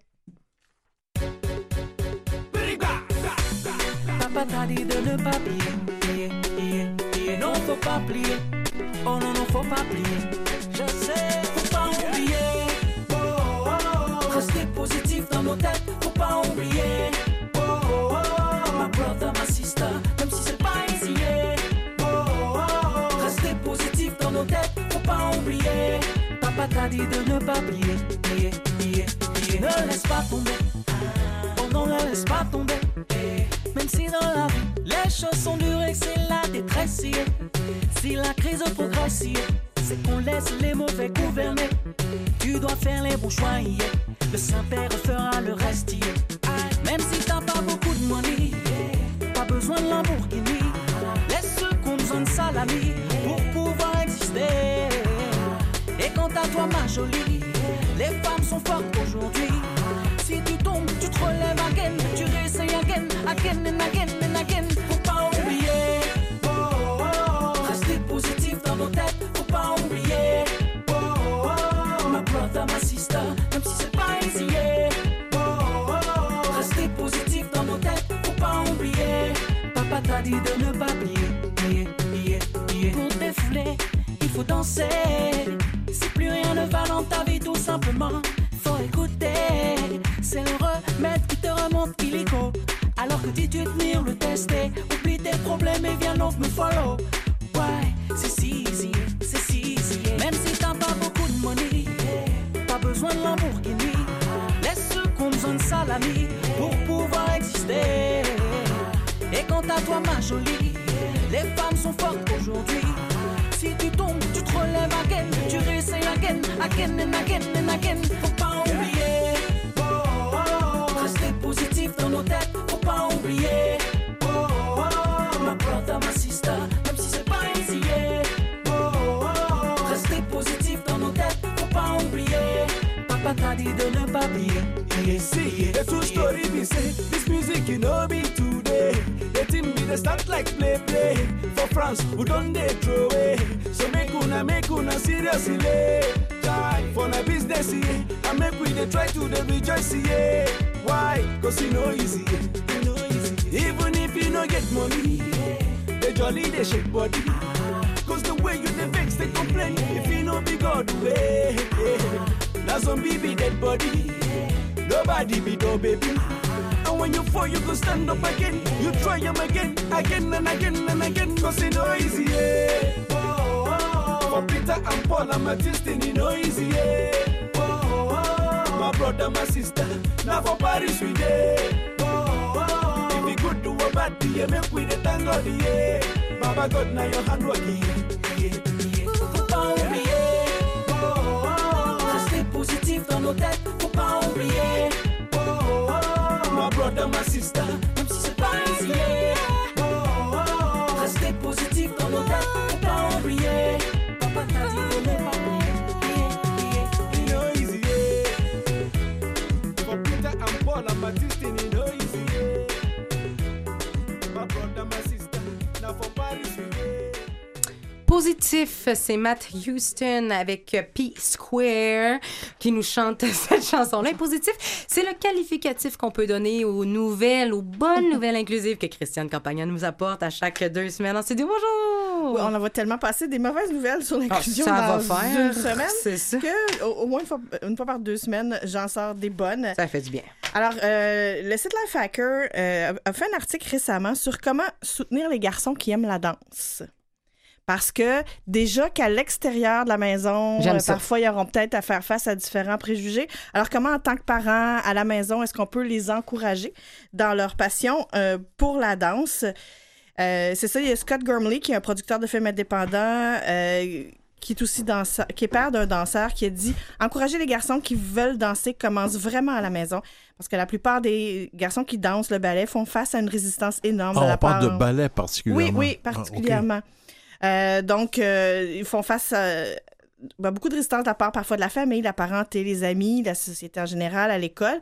T'a dit de ne pas plier, plier, plier. Non, faut pas plier. Oh non, non, faut pas plier. Je sais, faut pas oublier. Oh, oh, oh. Rester positif dans nos têtes, faut pas oublier. Oh, oh, oh. Ma brother, ma sister, même si c'est pas easy. Oh, oh, oh. Rester positif dans nos têtes, faut pas oublier. Papa t'a dit de ne pas plier, plier, plier, plier. Ne laisse pas tomber. Oh non, ne laisse pas tomber. Si dans la vie, les choses sont dures et c'est la détresse. Si la crise progresse, c'est qu'on laisse les mauvais gouverner. Tu dois faire les bons choix, le Saint-Père fera le reste. Même si t'as pas beaucoup de money, pas besoin de Lamborghini. Laisse ceux qui ont besoin de salami pour pouvoir exister. Et quant à toi, ma jolie, Dit de ne pas plier. Pour défouler, il faut danser. Si plus rien ne va dans ta vie, tout simplement, faut écouter. C'est le remède qui te remonte illico. Alors que dis-tu tenir le tester, oublie tes problèmes et viens donc me follow. Ouais, c'est si easy, c'est si easy. Même si t'as pas beaucoup de money, pas besoin de Lamborghini. Laisse ceux qui ont besoin de salami pour pouvoir exister. Et quant à toi, ma jolie, les femmes sont fortes aujourd'hui. Si tu tombes, tu te relèves again. Tu réessayes again, again and again and again. Faut pas oublier. Oh, oh, oh. Rester positif dans nos têtes. Faut pas oublier. Oh, oh, oh. Ma brother, ma sister, même si c'est pas easy. Oh, oh, oh. Rester positif dans nos têtes. Faut pas oublier. Papa t'a dit de ne pas. Yeah, see, the true story say this music you know be today. The thing be start like play play. For France, we don't they throw away. So make una make una seriously. Die for my business yeah. And make we they try to the rejoice yeah. Why? Cause you know easy. Even if you no get money, they jolly they shake body. Cause the way you the vex they complain If you know be God way Now some baby dead body Nobody be no baby when you fall you go stand up again You try them again Again and again and again Cause it no easy yeah. oh, oh, oh. For Peter and Paul and Matthew you know easy yeah. oh, oh, oh. My brother my sister Now for Paris we there oh, oh, oh. If you good do a bad you make we the thank God yeah. Baba God now your hand work yeah. yeah, yeah. Pas oublier oh, oh, oh. Positif dans nos têtes brother, my sister Même si c'est pas easy oh, oh, oh. Rester positif dans nos têtes positif, c'est Matt Houston avec P Square qui nous chante cette chanson-là. Positif, c'est le qualificatif qu'on peut donner aux nouvelles, aux bonnes nouvelles inclusives que Christiane Campagna nous apporte à chaque deux semaines. On s'est dit bonjour! Oui, on en va tellement passer des mauvaises nouvelles sur l'inclusion Ah, dans va faire, une semaine ça. que au, au moins une fois, une fois par deux semaines, j'en sors des bonnes. Ça fait du bien. Alors, euh, le site Lifehacker euh, a fait un article récemment sur comment soutenir les garçons qui aiment la danse. Parce que déjà qu'à l'extérieur de la maison, euh, parfois, ils auront peut-être à faire face à différents préjugés. Alors, comment, en tant que parents, à la maison, est-ce qu'on peut les encourager dans leur passion euh, pour la danse? Euh, c'est ça, il y a Scott Gormley, qui est un producteur de films indépendant, euh, qui est aussi danseur, qui est père d'un danseur, qui a dit encourager les garçons qui veulent danser commence vraiment à la maison. Parce que la plupart des garçons qui dansent le ballet font face à une résistance énorme Ah, de la on parle part... de ballet particulièrement. Oui, oui, Ah, ok. Euh, donc, euh, ils font face à ben, beaucoup de résistance de la part parfois de la famille, la parenté, les amis, la société en général, à l'école.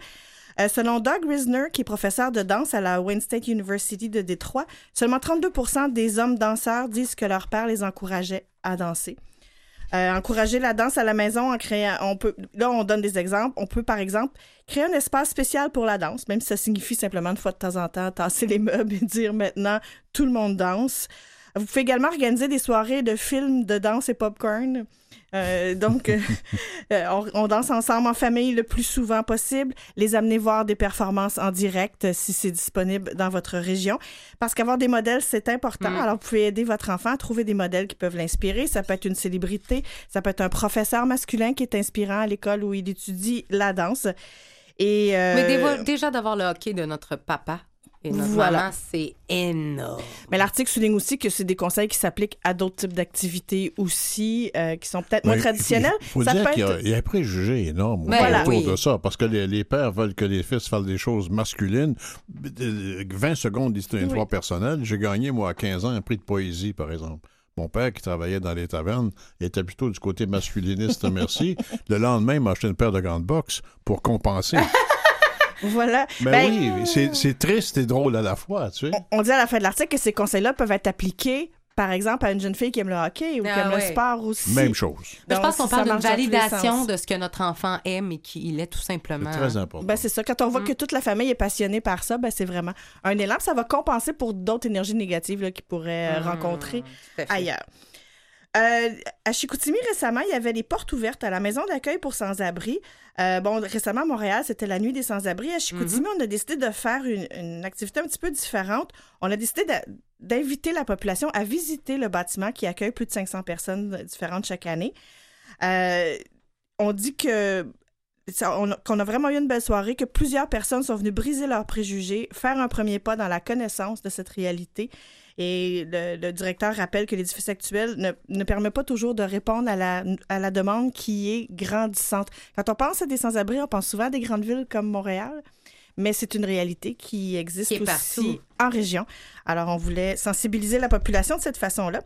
Euh, selon Doug Risner, qui est professeur de danse à la Wayne State University de Détroit, seulement 32% des hommes danseurs disent que leur père les encourageait à danser. Encourager la danse à la maison en créant, on peut, là on donne des exemples. On peut par exemple créer un espace spécial pour la danse, même si ça signifie simplement une fois de temps en temps tasser les meubles et dire maintenant tout le monde danse. Vous pouvez également organiser des soirées de films de danse et popcorn. Euh, donc, euh, euh, on, on danse ensemble en famille le plus souvent possible. Les amener voir des performances en direct euh, si c'est disponible dans votre région. Parce qu'avoir des modèles, c'est important. Mm. Alors, vous pouvez aider votre enfant à trouver des modèles qui peuvent l'inspirer. Ça peut être une célébrité, ça peut être un professeur masculin qui est inspirant à l'école où il étudie la danse. Et, euh, Mais déjà d'avoir le hockey de notre papa et notre Voilà. maman, c'est énorme. Mais l'article souligne aussi que c'est des conseils qui s'appliquent à d'autres types d'activités aussi, euh, qui sont peut-être moins Mais traditionnelles. Il faut Ça dire peut qu'il y, a- être- il y a un préjugé énorme Ben, autour oui. de ça, parce que les, les pères veulent que les fils fassent des choses masculines. Euh, 20 secondes d'histoire une Oui. histoire personnelle. J'ai gagné, moi, à 15 ans, un prix de poésie, par exemple. Mon père, qui travaillait dans les tavernes, était plutôt du côté masculiniste, merci. Le lendemain, il m'a acheté une paire de grandes boxe pour compenser. Voilà. Ben, Ben, oui, c'est c'est triste et drôle à la fois, tu sais. On dit à la fin de l'article que ces conseils-là peuvent être appliqués, par exemple, à une jeune fille qui aime le hockey ou qui Ah aime ouais. le sport aussi. Même chose. Mais je pense qu'on parle d'une validation de ce que notre enfant aime et qu'il est tout C'est simplement. très important. Ben, c'est ça. Quand on Mm. voit que toute la famille est passionnée par ça, ben, c'est vraiment un élan. Ça va compenser pour d'autres énergies négatives là, qu'ils pourraient euh, Mmh, rencontrer ailleurs. Euh, à Chicoutimi, récemment, il y avait les portes ouvertes à la maison d'accueil pour sans-abri. Euh, bon, récemment, à Montréal, c'était la nuit des sans-abri. À Chicoutimi, on a décidé de faire une, une activité un petit peu différente. On a décidé d'inviter la population à visiter le bâtiment qui accueille plus de 500 personnes différentes chaque année. Euh, on dit que qu'on a vraiment eu une belle soirée, que plusieurs personnes sont venues briser leurs préjugés, faire un premier pas dans la connaissance de cette réalité. Et le, le directeur rappelle que l'édifice actuel ne, ne permet pas toujours de répondre à la, à la demande qui est grandissante. Quand on pense à des sans-abri, on pense souvent à des grandes villes comme Montréal, mais c'est une réalité qui existe aussi partout. en région. Alors, on voulait sensibiliser la population de cette façon-là.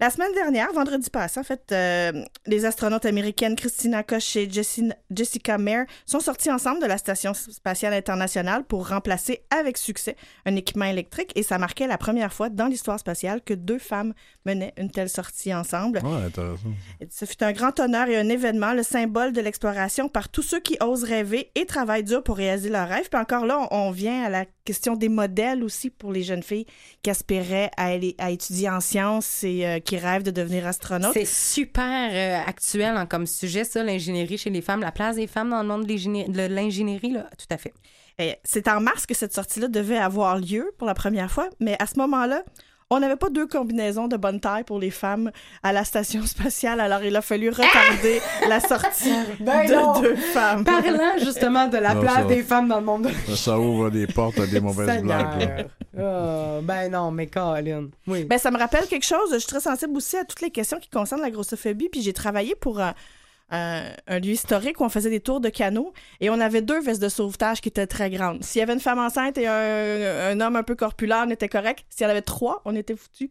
La semaine dernière, vendredi passé, en fait, euh, les astronautes américaines Christina Koch et Jessi- Jessica Meir sont sorties ensemble de la Station spatiale internationale pour remplacer avec succès un équipement électrique et ça marquait la première fois dans l'histoire spatiale que deux femmes menaient une telle sortie ensemble. Ouais, intéressant. Ce fut un grand honneur et un événement, le symbole de l'exploration par tous ceux qui osent rêver et travaillent dur pour réaliser leurs rêves. Puis encore là, on on vient à la question des modèles aussi pour les jeunes filles qui aspiraient à, aller- à étudier en sciences et euh, qui rêvent de devenir astronautes. C'est super euh, actuel hein, comme sujet, ça, l'ingénierie chez les femmes, la place des femmes dans le monde de l'ingénie- de l'ingénierie, là, tout à fait. Et C'est en mars que cette sortie-là devait avoir lieu pour la première fois, mais à ce moment-là, on n'avait pas deux combinaisons de bonne taille pour les femmes à la station spatiale, alors il a fallu retarder la sortie Ben de non. deux femmes. Parlant justement de la Non, place ça- des femmes dans le monde de Ça, ça ouvre des portes à des mauvaises blagues. Ah, ben non, mais Colin. Oui. Ben, ça me rappelle quelque chose. Je suis très sensible aussi à toutes les questions qui concernent la grossophobie. Puis j'ai travaillé pour un, un- un lieu historique où on faisait des tours de canot et on avait deux vestes de sauvetage qui étaient très grandes. S'il y avait une femme enceinte et un, un homme un peu corpulent, on était correct. S'il y en avait trois, on était foutus.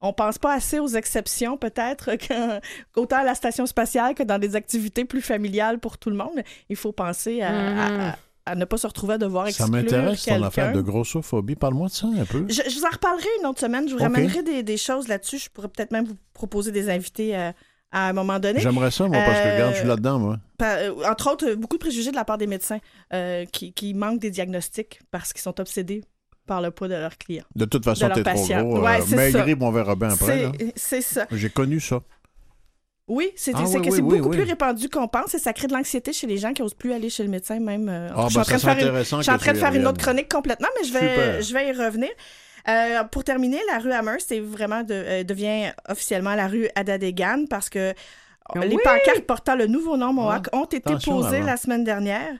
On pense pas assez aux exceptions, peut-être, qu'autant à la station spatiale que dans des activités plus familiales pour tout le monde. Il faut penser à, Mhm. à- à ne pas se retrouver à devoir Ça exclure m'intéresse ton affaire de grossophobie. Parle-moi de ça un peu. Je, je vous en reparlerai une autre semaine. Je vous ramènerai des, des choses là-dessus. Je pourrais peut-être même vous proposer des invités euh, à un moment donné. J'aimerais ça, moi, parce que Euh, regarde, je suis là-dedans, moi. Euh, entre autres, euh, beaucoup de préjugés de la part des médecins euh, qui, qui manquent des diagnostics parce qu'ils sont obsédés par le poids de leurs clients. De toute façon, t'es trop patients. gros. Ouais, euh, maigri, on verra bien après. C'est- ça. J'ai connu ça. Oui, c'est Ah oui, beaucoup oui. plus répandu qu'on pense et ça crée de l'anxiété chez les gens qui n'osent plus aller chez le médecin même. euh, Ah, je suis ben, en train de faire une- intéressant je suis en train de faire une autre chronique complètement, mais je vais, Super. je vais y revenir. Euh, pour terminer, la rue Amherst est vraiment de- euh, devient officiellement la rue Adadegan parce que Oui! les pancartes portant le nouveau nom Mohawk ont été posées la semaine dernière.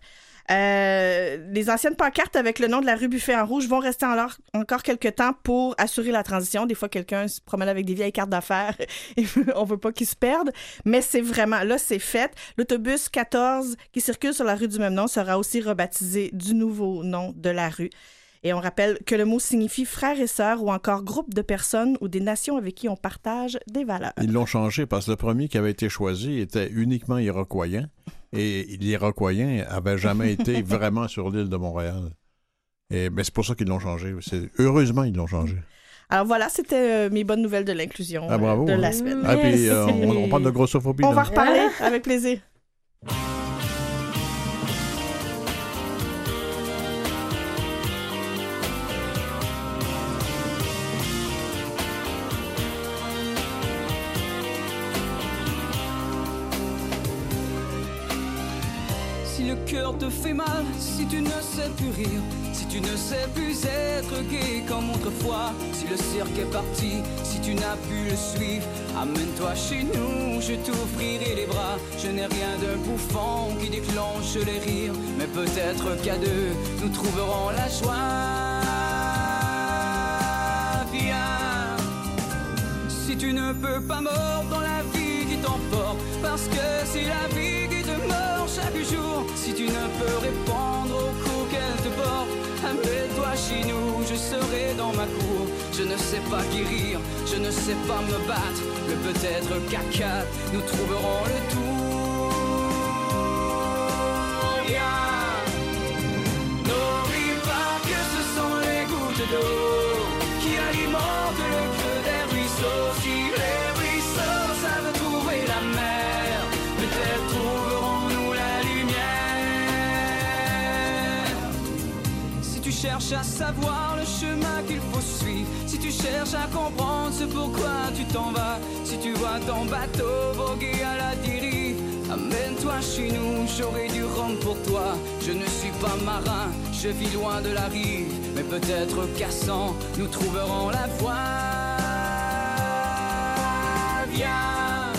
Euh, les anciennes pancartes avec le nom de la rue Buffet en rouge vont rester en leur- encore quelques temps pour assurer la transition. Des fois, quelqu'un se promène avec des vieilles cartes d'affaires et on veut pas qu'ils se perdent. Mais c'est vraiment, là, c'est fait. L'autobus 14 qui circule sur la rue du même nom sera aussi rebaptisé du nouveau nom de la rue. Et on rappelle que le mot signifie frère et sœur ou encore groupe de personnes ou des nations avec qui on partage des valeurs. Ils l'ont changé parce que le premier qui avait été choisi était uniquement iroquoien. Et les Iroquoiens n'avaient jamais été vraiment sur l'île de Montréal. Et ben, c'est pour ça qu'ils l'ont changé. C'est- Heureusement, ils l'ont changé. Alors voilà, c'était euh, mes bonnes nouvelles de l'inclusion Ah, bravo, euh, de hein. la semaine. Ah, puis, euh, on, on parle de grossophobie. On là. va reparler avec plaisir. Te fait mal, si tu ne sais plus rire, si tu ne sais plus être gai comme autrefois, si le cirque est parti, si tu n'as pu le suivre, amène-toi chez nous, je t'ouvrirai les bras. Je n'ai rien de bouffon qui déclenche les rires, mais peut-être qu'à deux, nous trouverons la joie. Viens. Si tu ne peux pas mordre dans la vie parce que c'est la vie qui te mord chaque jour. Si tu ne peux répondre aux coups qu'elle te porte, amène-toi chez nous, je serai dans ma cour. Je ne sais pas guérir, je ne sais pas me battre, mais peut-être qu'à quatre, nous trouverons le. Viens. N'oublie pas que ce sont les gouttes d'eau qui alimentent le cherches à savoir le chemin qu'il faut suivre, si tu cherches à comprendre ce pourquoi tu t'en vas, si tu vois ton bateau voguer à la dérive, amène-toi chez nous, j'aurai du rhum pour toi. Je ne suis pas marin, je vis loin de la rive, mais peut-être qu'à 100, nous trouverons la voie. Viens.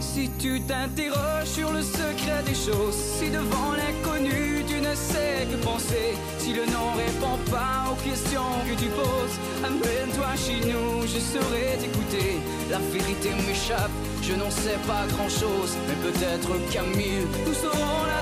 Si tu t'interroges sur le secret des choses, si devant l'inconnu ne sais que penser, si le nom répond pas aux questions que tu poses, amène-toi chez nous, je saurai t'écouter. La vérité m'échappe, je n'en sais pas grand chose, mais peut-être qu'à mille, nous saurons la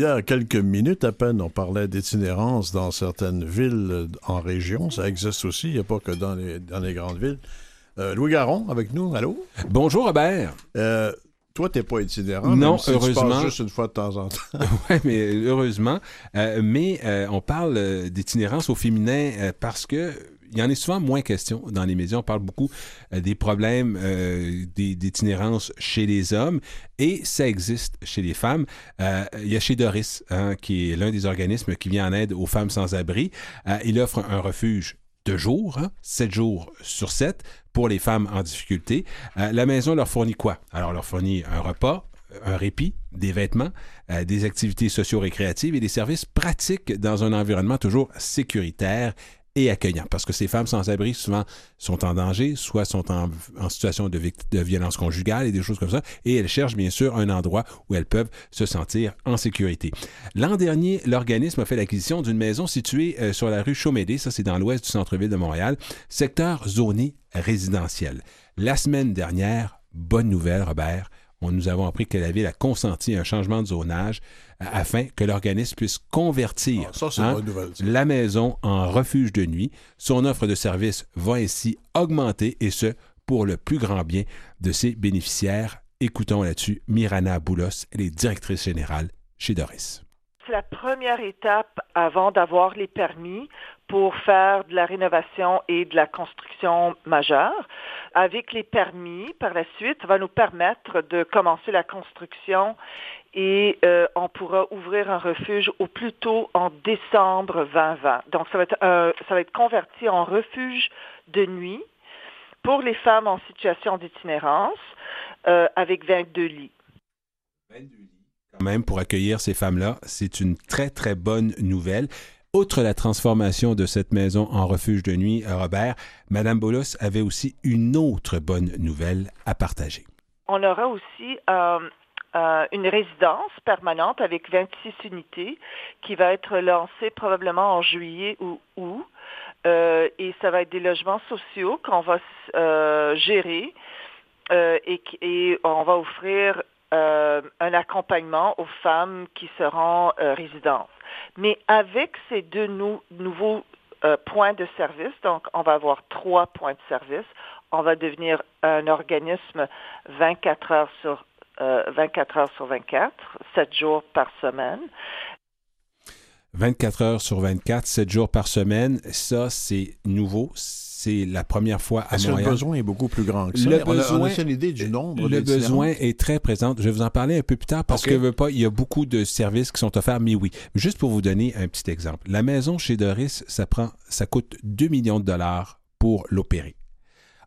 y a quelques minutes à peine, on parlait d'itinérance dans certaines villes euh, en région. Ça existe aussi, il n'y a pas que dans les, dans les grandes villes. Euh, Louis Garon, avec nous, allô? Bonjour Robert. Euh, toi, t'es pas itinérant. Non, même si heureusement. juste une fois de temps en temps. Oui, mais heureusement. Euh, mais on parle d'itinérance au féminin parce que il y en est souvent moins question dans les médias. On parle beaucoup euh, des problèmes euh, d'itinérance chez les hommes et ça existe chez les femmes. Euh, il y a chez Doris, hein, qui est l'un des organismes qui vient en aide aux femmes sans abri. Euh, il offre un refuge de jours, hein, 7 jours sur 7 pour les femmes en difficulté. La maison leur fournit quoi? Alors, leur fournit un repas, un répit, des vêtements, des activités socio-récréatives et des services pratiques dans un environnement toujours sécuritaire et accueillant. Parce que ces femmes sans-abri, souvent, sont en danger, soit sont en, situation de violence conjugale et des choses comme ça, et elles cherchent bien sûr un endroit où elles peuvent se sentir en sécurité. L'an dernier, l'organisme a fait l'acquisition d'une maison située euh, sur la rue Chaumédé, ça c'est dans l'ouest du centre-ville de Montréal, secteur zoné résidentiel. La semaine dernière, bonne nouvelle, Robert, on nous avons appris que la ville a consenti un changement de zonage euh, afin que l'organisme puisse convertir Ah, ça, hein, nouvelle. la maison en refuge de nuit. Son offre de services va ainsi augmenter et ce, pour le plus grand bien de ses bénéficiaires. Écoutons là-dessus Mirana Boulos, elle est directrice générale chez Doris. C'est la première étape avant d'avoir les permis pour faire de la rénovation et de la construction majeure. Avec les permis, par la suite, ça va nous permettre de commencer la construction et euh, on pourra ouvrir un refuge au plus tôt en décembre 2020. Donc, ça va être, euh, ça va être converti en refuge de nuit pour les femmes en situation d'itinérance euh, avec 22 lits. Même, pour accueillir ces femmes-là, c'est une très, très bonne nouvelle. Outre la transformation de cette maison en refuge de nuit, Robert, Madame Bolos avait aussi une autre bonne nouvelle à partager. On aura aussi euh, euh, une résidence permanente avec 26 unités qui va être lancée probablement en juillet ou août. Euh, et ça va être des logements sociaux qu'on va gérer et, et on va offrir euh, un accompagnement aux femmes qui seront euh. Mais avec ces deux nou- nouveaux euh, points de service, donc on va avoir trois points de service, on va devenir un organisme 24 heures sur euh, 24 heures sur 24, 7 jours par semaine. 24 heures sur 24, 7 jours par semaine, ça, c'est nouveau. C'est la première fois à que le Montréal. besoin est beaucoup plus grand que ça? Le on, a, on a besoin- aussi une idée du nombre Le d'itinérants? besoin est très présent. Je vais vous en parler un peu plus tard parce Ok. que veux pas, il y a beaucoup de services qui sont offerts, mais oui. Juste pour vous donner un petit exemple. La maison chez Doris, ça prend, ça coûte 2 millions de dollars pour l'opérer.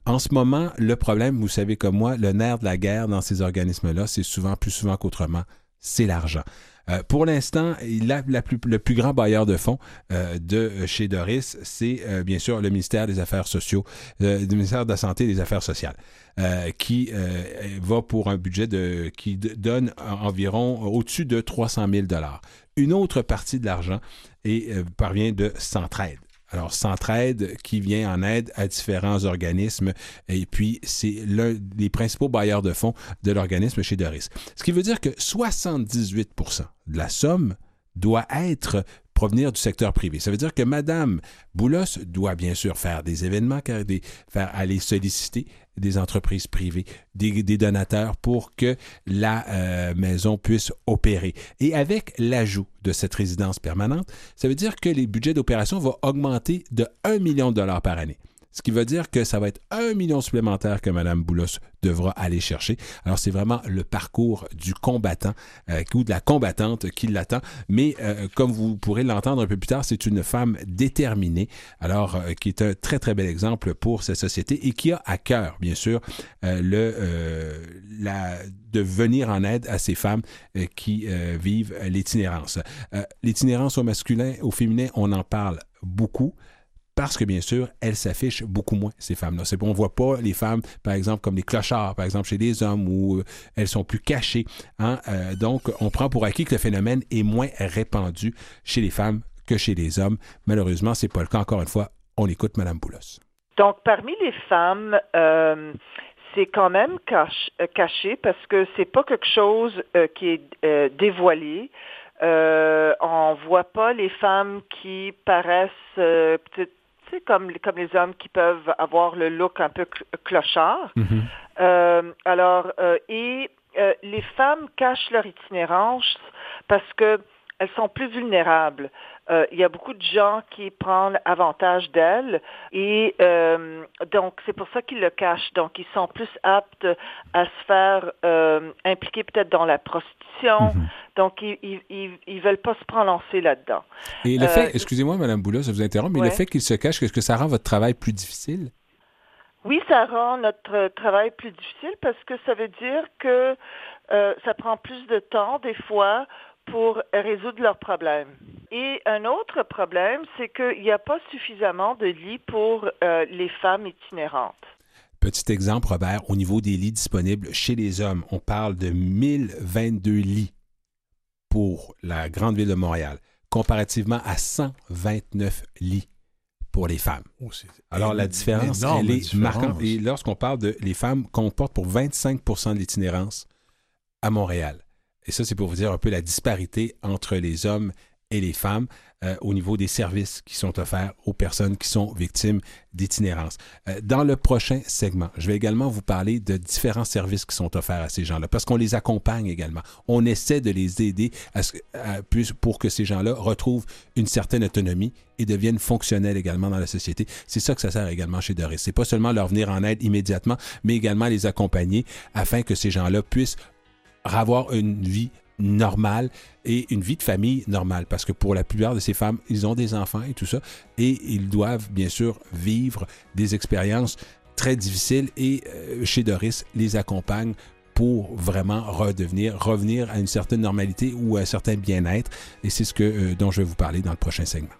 En ce moment, le problème, vous savez comme moi, le nerf de la guerre dans ces organismes-là, c'est souvent, plus souvent qu'autrement, c'est l'argent. Euh, pour l'instant, le plus grand bailleur de fonds euh, de chez Doris, c'est euh, bien sûr le ministère des Affaires sociaux, euh, le ministère de la Santé et des Affaires sociales, euh, qui euh, va pour un budget de, qui donne en- environ au-dessus de 300 000 dollars. Une autre partie de l'argent et euh, parvient de Centraide. Alors, Centraide qui vient en aide à différents organismes et puis c'est l'un des principaux bailleurs de fonds de l'organisme chez Doris. Ce qui veut dire que 78% de la somme doit être provenir du secteur privé. Ça veut dire que Madame Boulos doit bien sûr faire des événements, faire aller solliciter des entreprises privées, des, donateurs pour que la euh, maison puisse opérer. Et avec l'ajout de cette résidence permanente, ça veut dire que les budgets d'opération vont augmenter de 1 million de dollars par année. Ce qui veut dire que ça va être un million supplémentaire que Mme Boulos devra aller chercher. Alors, c'est vraiment le parcours du combattant euh, ou de la combattante qui l'attend. Mais euh, comme vous pourrez l'entendre un peu plus tard, c'est une femme déterminée, alors euh, qui est un très, très bel exemple pour cette société et qui a à cœur, bien sûr, le, de venir en aide à ces femmes qui vivent l'itinérance. L'itinérance au masculin, au féminin, on en parle beaucoup parce que bien sûr, elles s'affichent beaucoup moins, ces femmes-là. On ne voit pas les femmes, par exemple, comme les clochards, par exemple, chez les hommes, où euh, elles sont plus cachées. hein. Euh, donc, on prend pour acquis que le phénomène est moins répandu chez les femmes que chez les hommes. Malheureusement, c'est pas le cas. Encore une fois, on écoute Mme Boulos. Donc, parmi les femmes, euh, c'est quand même caché parce que c'est pas quelque chose qui est dévoilé. Euh, on voit pas les femmes qui paraissent peut-être tu sais, comme, comme les hommes qui peuvent avoir le look un peu cl- clochard. Euh, alors, euh, et euh, les femmes cachent leur itinérance parce que elles sont plus vulnérables. Euh, il y a beaucoup de gens qui prennent avantage d'elles et euh, donc c'est pour ça qu'ils le cachent. Donc ils sont plus aptes à se faire euh, impliquer peut-être dans la prostitution. Donc ils, ils, ils, ils veulent pas se prononcer là-dedans. Et le fait, excusez-moi, Mme Boulos, je vous interromps, mais Ouais. le fait qu'il se cache, est-ce que ça rend votre travail plus difficile? Oui, ça rend notre travail plus difficile parce que ça veut dire que euh, ça prend plus de temps des fois pour résoudre leurs problèmes. et un autre problème, c'est qu'il n'y a pas suffisamment de lits pour euh, les femmes itinérantes. Petit exemple, Robert, au niveau des lits disponibles chez les hommes, on parle de 1022 lits pour la grande ville de Montréal, comparativement à 129 lits pour les femmes. Oh, Alors, la différence, elle est différence. marquante. Et lorsqu'on parle de les femmes comportent pour 25% de l'itinérance à Montréal. Et ça, c'est pour vous dire un peu la disparité entre les hommes et les femmes euh, au niveau des services qui sont offerts aux personnes qui sont victimes d'itinérance. Euh, dans le prochain segment, je vais également vous parler de différents services qui sont offerts à ces gens-là, parce qu'on les accompagne également. On essaie de les aider à pour que ces gens-là retrouvent une certaine autonomie et deviennent fonctionnels également dans la société. C'est ça que ça sert également chez Doris. C'est pas seulement leur venir en aide immédiatement, mais également les accompagner afin que ces gens-là puissent avoir une vie normale et une vie de famille normale parce que pour la plupart de ces femmes, ils ont des enfants et tout ça et ils doivent bien sûr vivre des expériences très difficiles et euh, chez Doris les accompagne pour vraiment redevenir, revenir à une certaine normalité ou à un certain bien-être. Et c'est ce que, euh, dont je vais vous parler dans le prochain segment.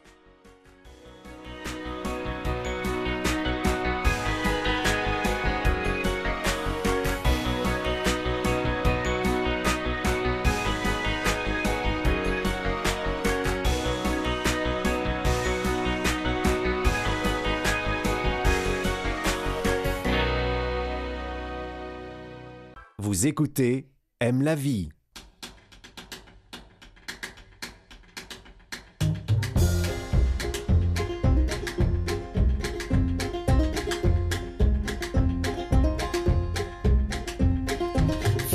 Écoutez Aime la vie.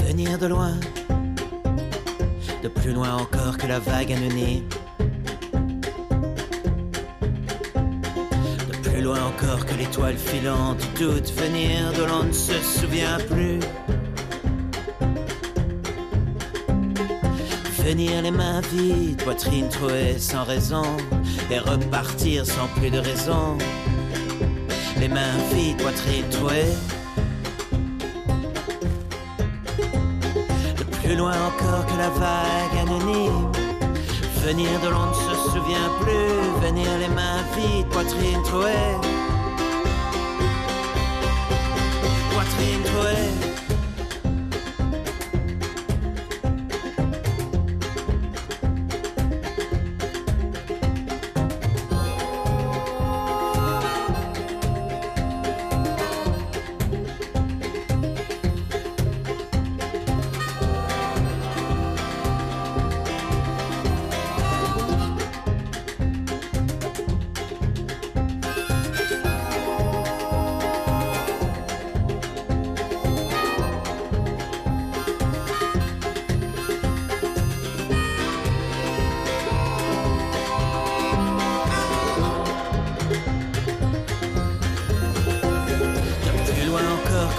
Venir de loin, de plus loin encore que la vague annonée. De plus loin encore que l'étoile filante doute. Venir de l'on ne se souvient plus. Venir les mains vides, poitrine trouée sans raison. Et repartir sans plus de raison. Les mains vides, poitrine trouée. De plus loin encore que la vague anonyme. Venir de l'on ne se souvient plus. Venir les mains vides, poitrine trouée. Poitrine trouée.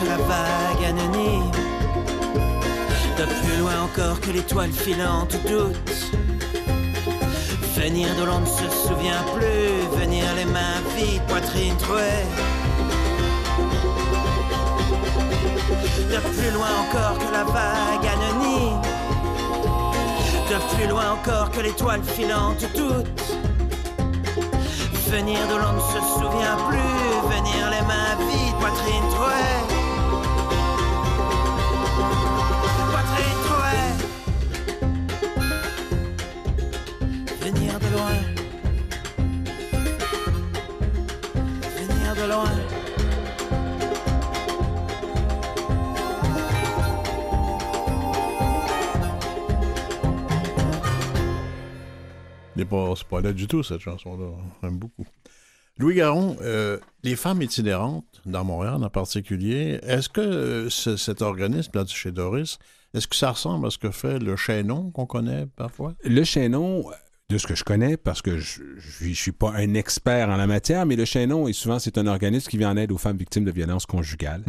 La vague anonyme. De plus loin encore que l'étoile filante doute. Venir de l'on ne se souvient plus. Venir les mains vides, poitrine trouée. De plus loin encore que la vague anonyme. De plus loin encore que l'étoile filante doute. Venir de l'on ne se souvient plus. Venir les mains vides, poitrine trouée. Pas, pas là du tout, cette chanson-là. J'aime beaucoup. Louis Garon, euh, les femmes itinérantes, dans Montréal en particulier, est-ce que euh, ce- cet organisme, là, chez Doris, est-ce que ça ressemble à ce que fait le chaînon qu'on connaît parfois? Le chaînon, de ce que je connais, parce que je ne suis pas un expert en la matière, mais le chaînon, est souvent, c'est un organisme qui vient en aide aux femmes victimes de violences conjugales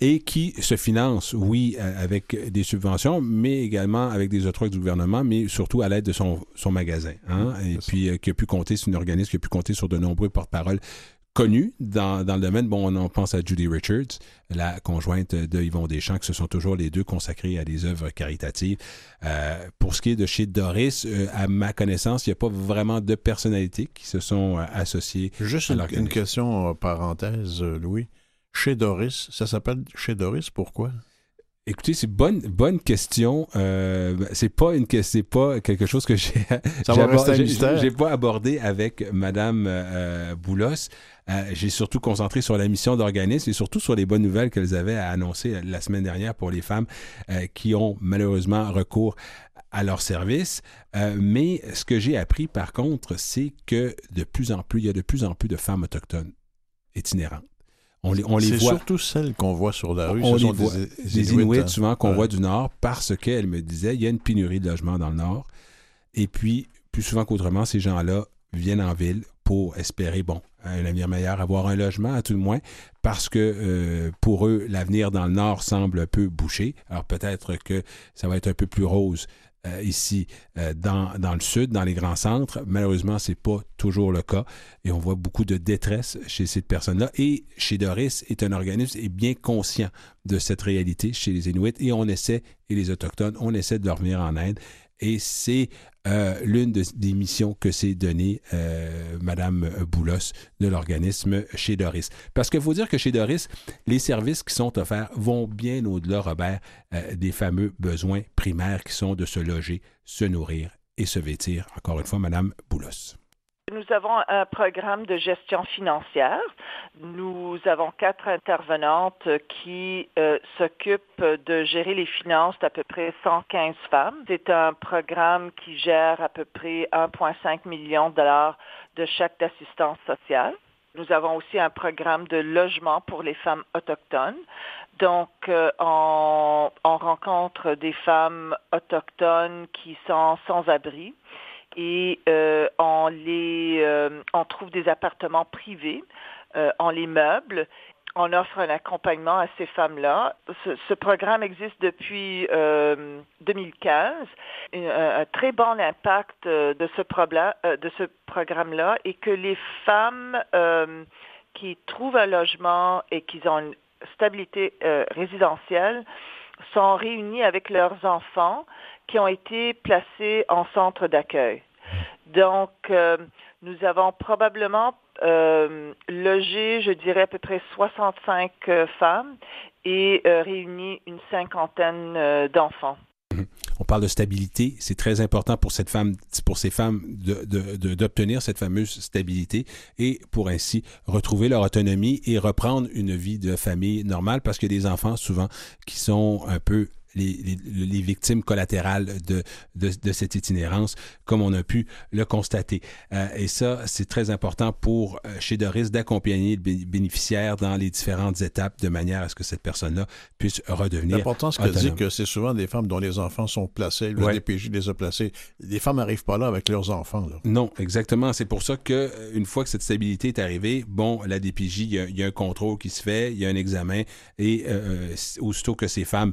et qui se finance, oui, euh, avec des subventions, mais également avec des octrois du gouvernement, mais surtout à l'aide de son, son magasin. hein. et puis, euh, qui a pu compter, c'est un organisme qui a pu compter sur de nombreux porte-paroles connues dans, dans le domaine. Bon, on, pense à Judy Richards, la conjointe de Yvon Deschamps, que ce sont toujours les deux consacrés à des œuvres caritatives. Euh, pour ce qui est de chez Doris, euh, à ma connaissance, il n'y a pas vraiment de personnalités qui se sont euh, associées. Juste à une, une question parenthèse, Louis. Chez Doris, ça s'appelle chez Doris, pourquoi? Écoutez, c'est bonne bonne question. Euh, c'est pas une c'est pas quelque chose que j'ai j'ai pas abordé avec Madame euh, Boulos. Euh, j'ai surtout concentré sur la mission d'organisme et surtout sur les bonnes nouvelles qu'elles avaient à annoncer la semaine dernière pour les femmes euh, qui ont malheureusement recours à leur service. Euh, mais ce que j'ai appris par contre, c'est que de plus en plus, il y a de plus en plus de femmes autochtones itinérantes. On les, on les C'est voit. surtout celles qu'on voit sur la rue. On les voit. des, Des Inuits, hein. souvent, qu'on Ouais. voit du Nord, parce qu'elle me disait, il y a une pénurie de logements dans le Nord. Et puis, plus souvent qu'autrement, ces gens-là viennent en ville pour espérer, bon, un avenir meilleur, avoir un logement à tout le moins, parce que euh, pour eux, l'avenir dans le Nord semble un peu bouché. Alors peut-être que ça va être un peu plus rose euh, ici euh, dans, le sud, dans les grands centres. Malheureusement, c'est pas toujours le cas et on voit beaucoup de détresse chez ces personnes-là. Et chez Doris est un organisme est bien conscient de cette réalité chez les Inuits et on essaie, et les Autochtones, on essaie de leur venir en aide. Et c'est euh, l'une de- des missions que s'est donnée euh, Madame Boulos de l'organisme chez Doris. Parce qu'il faut dire que chez Doris, les services qui sont offerts vont bien au-delà, Robert, euh, des fameux besoins primaires qui sont de se loger, se nourrir et se vêtir. Encore une fois, Madame Boulos. Nous avons un programme de gestion financière. Nous avons quatre intervenantes qui euh, s'occupent de gérer les finances d'à peu près 115 femmes. C'est un programme qui gère à peu près 1,5 million de dollars de chèques d'assistance sociale. Nous avons aussi un programme de logement pour les femmes autochtones. Donc, euh, on, on rencontre des femmes autochtones qui sont sans abri et euh, on les euh, on trouve des appartements privés, euh, on les meuble, on offre un accompagnement à ces femmes-là. Ce, ce programme existe depuis euh, 2015. Un, un très bon impact euh, de ce problème euh, de ce programme-là est que les femmes euh, qui trouvent un logement et qui ont une stabilité euh, résidentielle sont réunies avec leurs enfants qui ont été placés en centre d'accueil. Donc, euh, nous avons probablement euh, logé, je dirais, à peu près 65 euh, femmes et réuni une cinquantaine d'enfants. On parle de stabilité. C'est très important pour cette femme, pour ces femmes d'obtenir cette fameuse stabilité et pour ainsi retrouver leur autonomie et reprendre une vie de famille normale parce a des enfants souvent qui sont un peu les, les- les victimes collatérales de, de, de cette itinérance, comme on a pu le constater. Euh, et ça, c'est très important pour euh, chez Doris d'accompagner le bé- bénéficiaire dans les différentes étapes de manière à ce que cette personne-là puisse redevenir L'important, ce qu'elle dit, que c'est souvent des femmes dont les enfants sont placés, le Ouais. DPJ les a placés. Les femmes n'arrivent pas là avec leurs enfants. Là. Non, exactement. C'est pour ça que euh, une fois que cette stabilité est arrivée, bon, la DPJ, il y a, il y a un contrôle qui se fait, il y a un examen, et euh, aussitôt que ces femmes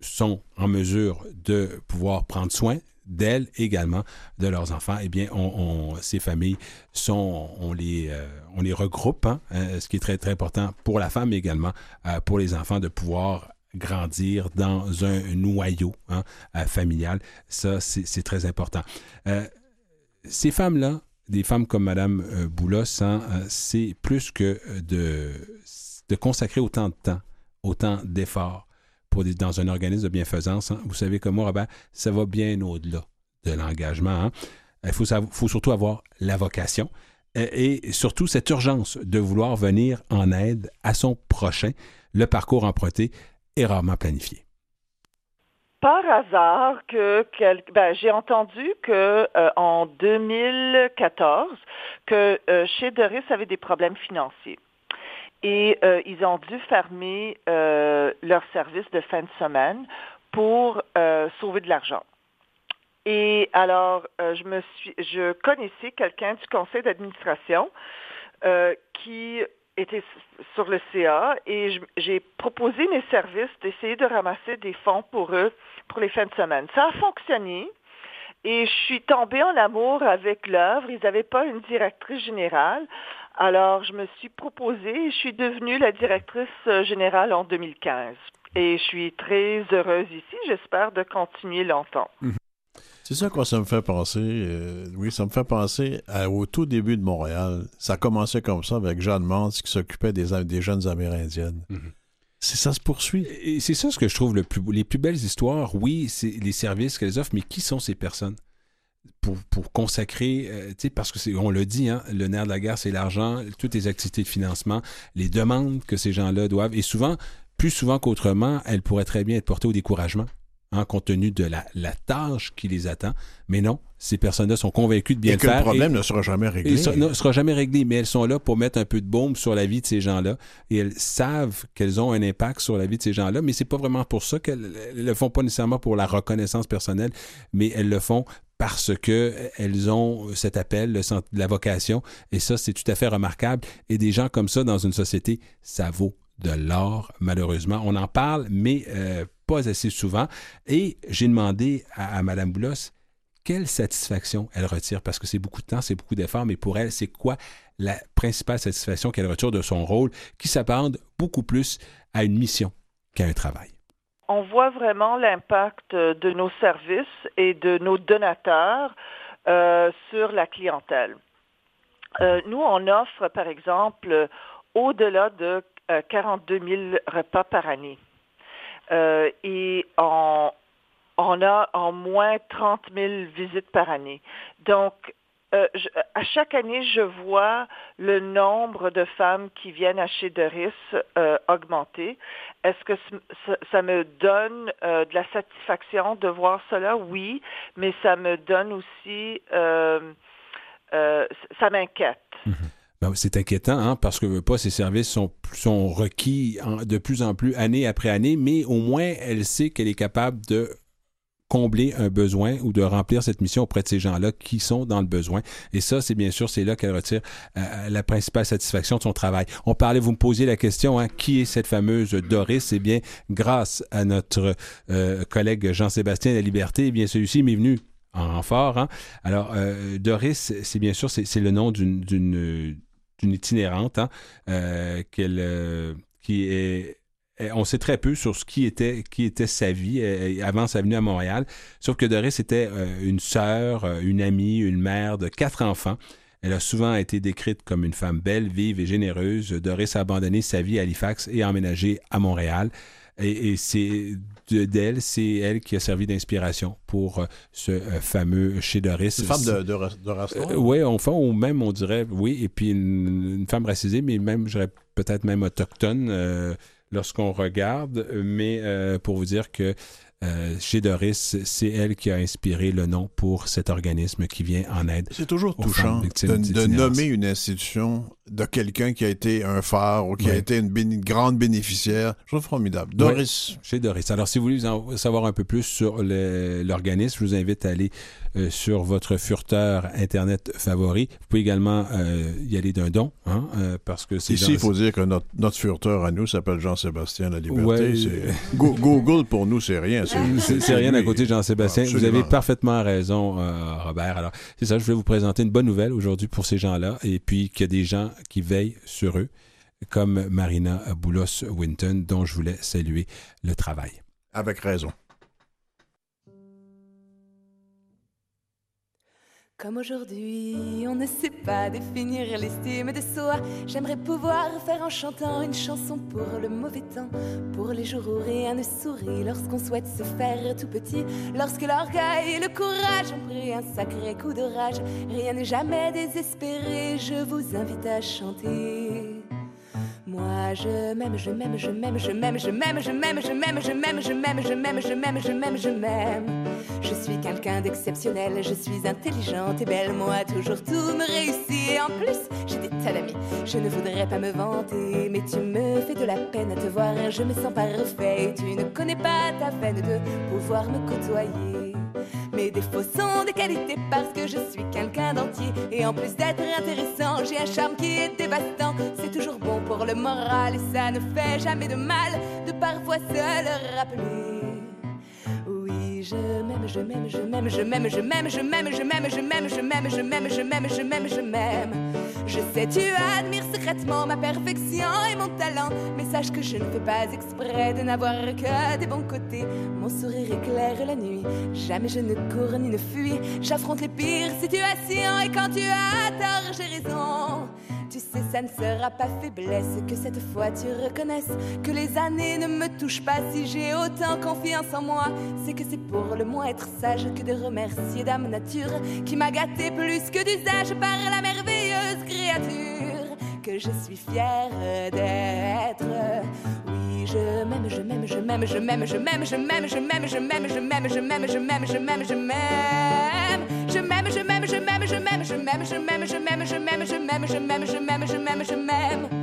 sont en mesure de pouvoir prendre soin d'elles également, de leurs enfants, eh bien, ces familles sont, on les, euh, on les regroupe, hein, euh, ce qui est très, très important pour la femme, mais également euh, pour les enfants de pouvoir grandir dans un noyau hein, familial. Ça, c'est très important. Ces femmes-là, des femmes comme Madame Boulos, hein, c'est plus que de, de consacrer autant de temps, autant d'efforts pour des- dans un organisme de bienfaisance. hein. Vous savez comme moi, ça va bien au-delà de l'engagement. hein. Il faut, surtout avoir la vocation euh, et surtout cette urgence de vouloir venir en aide à son prochain. Le parcours emprunté est rarement planifié. Par hasard, ben, j'ai entendu que euh, en 2014 que euh, chez Doris avait des problèmes financiers et euh, ils ont dû fermer euh, leur service de fin de semaine pour euh, sauver de l'argent. Et alors, euh, je me suis, je connaissais quelqu'un du conseil d'administration euh, qui était sur le CA et j'ai proposé mes services d'essayer de ramasser des fonds pour eux pour les fins de semaine. Ça a fonctionné et je suis tombée en amour avec l'œuvre. Ils n'avaient pas une directrice générale. Alors, je me suis proposée et je suis devenue la directrice euh, générale en 2015. Et je suis très heureuse ici. J'espère de continuer longtemps. C'est ça quoi ça me fait penser. euh, oui, ça me fait penser à- au tout début de Montréal. Ça commençait comme ça avec Jeanne Mance qui s'occupait des, des jeunes Amérindiennes. C'est ça se poursuit. Et c'est ça ce que je trouve le plus beau. Les plus belles histoires, oui, c'est les services qu'elles offrent, mais qui sont ces personnes? Pour, pour consacrer, euh, tu sais, parce que c'est, on le dit, hein, le nerf de la guerre, c'est l'argent, toutes les activités de financement, les demandes que ces gens-là doivent, et souvent, plus souvent qu'autrement, elles pourraient très bien être portées au découragement, hein, compte tenu de la, la tâche qui les attend. Mais non, ces personnes-là sont convaincues de bien Et le que faire. le problème et- ne sera jamais réglé. ne sera jamais réglé, mais elles sont là pour mettre un peu de baume sur la vie de ces gens-là. Et elles savent qu'elles ont un impact sur la vie de ces gens-là, mais c'est pas vraiment pour ça qu'elles elles le font pas nécessairement pour la reconnaissance personnelle, mais elles le font parce que elles ont cet appel, la vocation, et ça, c'est tout à fait remarquable. Et des gens comme ça dans une société, ça vaut de l'or, malheureusement. On en parle, mais euh, pas assez souvent. Et j'ai demandé à, à Mme Boulos quelle satisfaction elle retire, parce que c'est beaucoup de temps, c'est beaucoup d'efforts, mais pour elle, c'est quoi la principale satisfaction qu'elle retire de son rôle, qui s'apparente beaucoup plus à une mission qu'à un travail? On voit vraiment l'impact euh, de nos services et de nos donateurs euh, sur la clientèle. Euh, nous, on offre, par exemple, au-delà de euh, 42 000 repas par année. Et on, on a en moins 30 000 visites par année. Donc, euh, à chaque année, je vois le nombre de femmes qui viennent à chez Doris euh, augmenter. Est-ce que ça, me donne euh, de la satisfaction de voir cela? Oui, mais ça me donne aussi, euh, ça m'inquiète. Ben, c'est inquiétant, hein, parce que pas, ces services sont, sont requis en- de plus en plus année après année, mais au moins, elle sait qu'elle est capable de combler un besoin ou de remplir cette mission auprès de ces gens-là qui sont dans le besoin. Et ça, c'est bien sûr, c'est là qu'elle retire euh, la principale satisfaction de son travail. On parlait, vous me posiez la question, hein, qui est cette fameuse Doris? Eh bien, grâce à notre euh, collègue Jean-Sébastien La Liberté, eh bien, celui-ci m'est venu en renfort. Hein. Alors, euh, Doris, c'est bien sûr, c'est le nom d'une d'une itinérante hein, euh, qu'elle euh, qui est on sait très peu sur ce qui était qui était sa vie euh, avant sa venue à Montréal. Sauf que Doris était euh, une sœur, euh, une amie, une mère de quatre enfants. Elle a souvent été décrite comme une femme belle, vive et généreuse. Doris a abandonné sa vie à Halifax et a emménagé à Montréal. Et, et c'est de- d'elle, c'est elle qui a servi d'inspiration pour euh, ce euh, fameux chez Doris. Une femme de, de, ra- de race noire? Euh, oui, enfin, ou même, on dirait, oui, et puis une, une femme racisée, mais même, je dirais peut-être même autochtone euh, lorsqu'on regarde, mais euh, pour vous dire que euh, chez Doris, c'est elle qui a inspiré le nom pour cet organisme qui vient en aide. C'est toujours touchant de, nommer une institution de quelqu'un qui a été un phare ou qui a été une béni- grande bénéficiaire. Je trouve formidable. Doris, chez Doris. Alors, si vous voulez en savoir un peu plus sur l'organisme, je vous invite à aller euh, sur votre furteur Internet favori. Vous pouvez également euh, y aller d'un don, hein, euh, parce que c'est ici, il faut dire que notre, notre furteur à nous s'appelle Jean-Sébastien La Liberté. Ouais. C'est- Go- Google, pour nous, c'est rien. C'est rien à côté de Jean-Sébastien. Vous avez parfaitement raison, Robert. Alors, c'est ça, je voulais vous présenter une bonne nouvelle aujourd'hui pour ces gens-là, et puis qu'il y a des gens qui veillent sur eux, comme Marina Boulos-Winton, dont je voulais saluer le travail. Avec raison. Comme aujourd'hui, on ne sait pas définir l'estime de soi. J'aimerais pouvoir faire en chantant une chanson pour le mauvais temps, pour les jours où rien ne sourit, lorsqu'on souhaite se faire tout petit, lorsque l'orgueil et le courage ont pris un sacré coup de rage. Rien n'est jamais désespéré, je vous invite à chanter. Moi je m'aime, je m'aime, je m'aime, je m'aime, je m'aime, je m'aime, je m'aime, je m'aime, je m'aime, je m'aime, je m'aime, je m'aime, je m'aime. Je suis quelqu'un d'exceptionnel, je suis intelligente et belle, moi toujours tout me réussit. Et en plus, j'ai des d'amis, je ne voudrais pas me vanter, mais tu me fais de la peine à te voir, je me sens parfait. Tu ne connais pas ta peine de pouvoir me côtoyer. Mes défauts sont des qualités parce que je suis quelqu'un d'entier. Et en plus d'être intéressant, j'ai un charme qui est dévastant. C'est toujours bon pour le moral et ça ne fait jamais de mal de parfois se le rappeler. Oui, je m'aime, je m'aime, je m'aime, je m'aime, je m'aime, je m'aime, je m'aime, je m'aime, je m'aime, je m'aime, je m'aime, je m'aime, je m'aime. Je sais, tu admires secrètement ma perfection et mon talent. Mais sache que je ne fais pas exprès de n'avoir que des bons côtés. Mon sourire éclaire la nuit. Jamais je ne cours ni ne fuis. J'affronte les pires situations et quand tu as tort, j'ai raison. Tu sais, ça ne sera pas faiblesse que cette fois tu reconnaisses que les années ne me touchent pas si j'ai autant confiance en moi. C'est que c'est pour le moins être sage que de remercier Dame Nature qui m'a gâté plus que d'usage par la merveilleuse créature que je suis fière d'être. Oui, je m'aime, je m'aime, je m'aime, je m'aime, je m'aime, je m'aime, je m'aime, je m'aime, je m'aime, je m'aime, je m'aime, je m'aime, je m'aime. Je m'aime, je m'aime, je m'aime, je m'aime, je m'aime, je m'aime, je m'aime, je m'aime, je m'aime, je m'aime, je m'aime, je m'aime, je m'aime.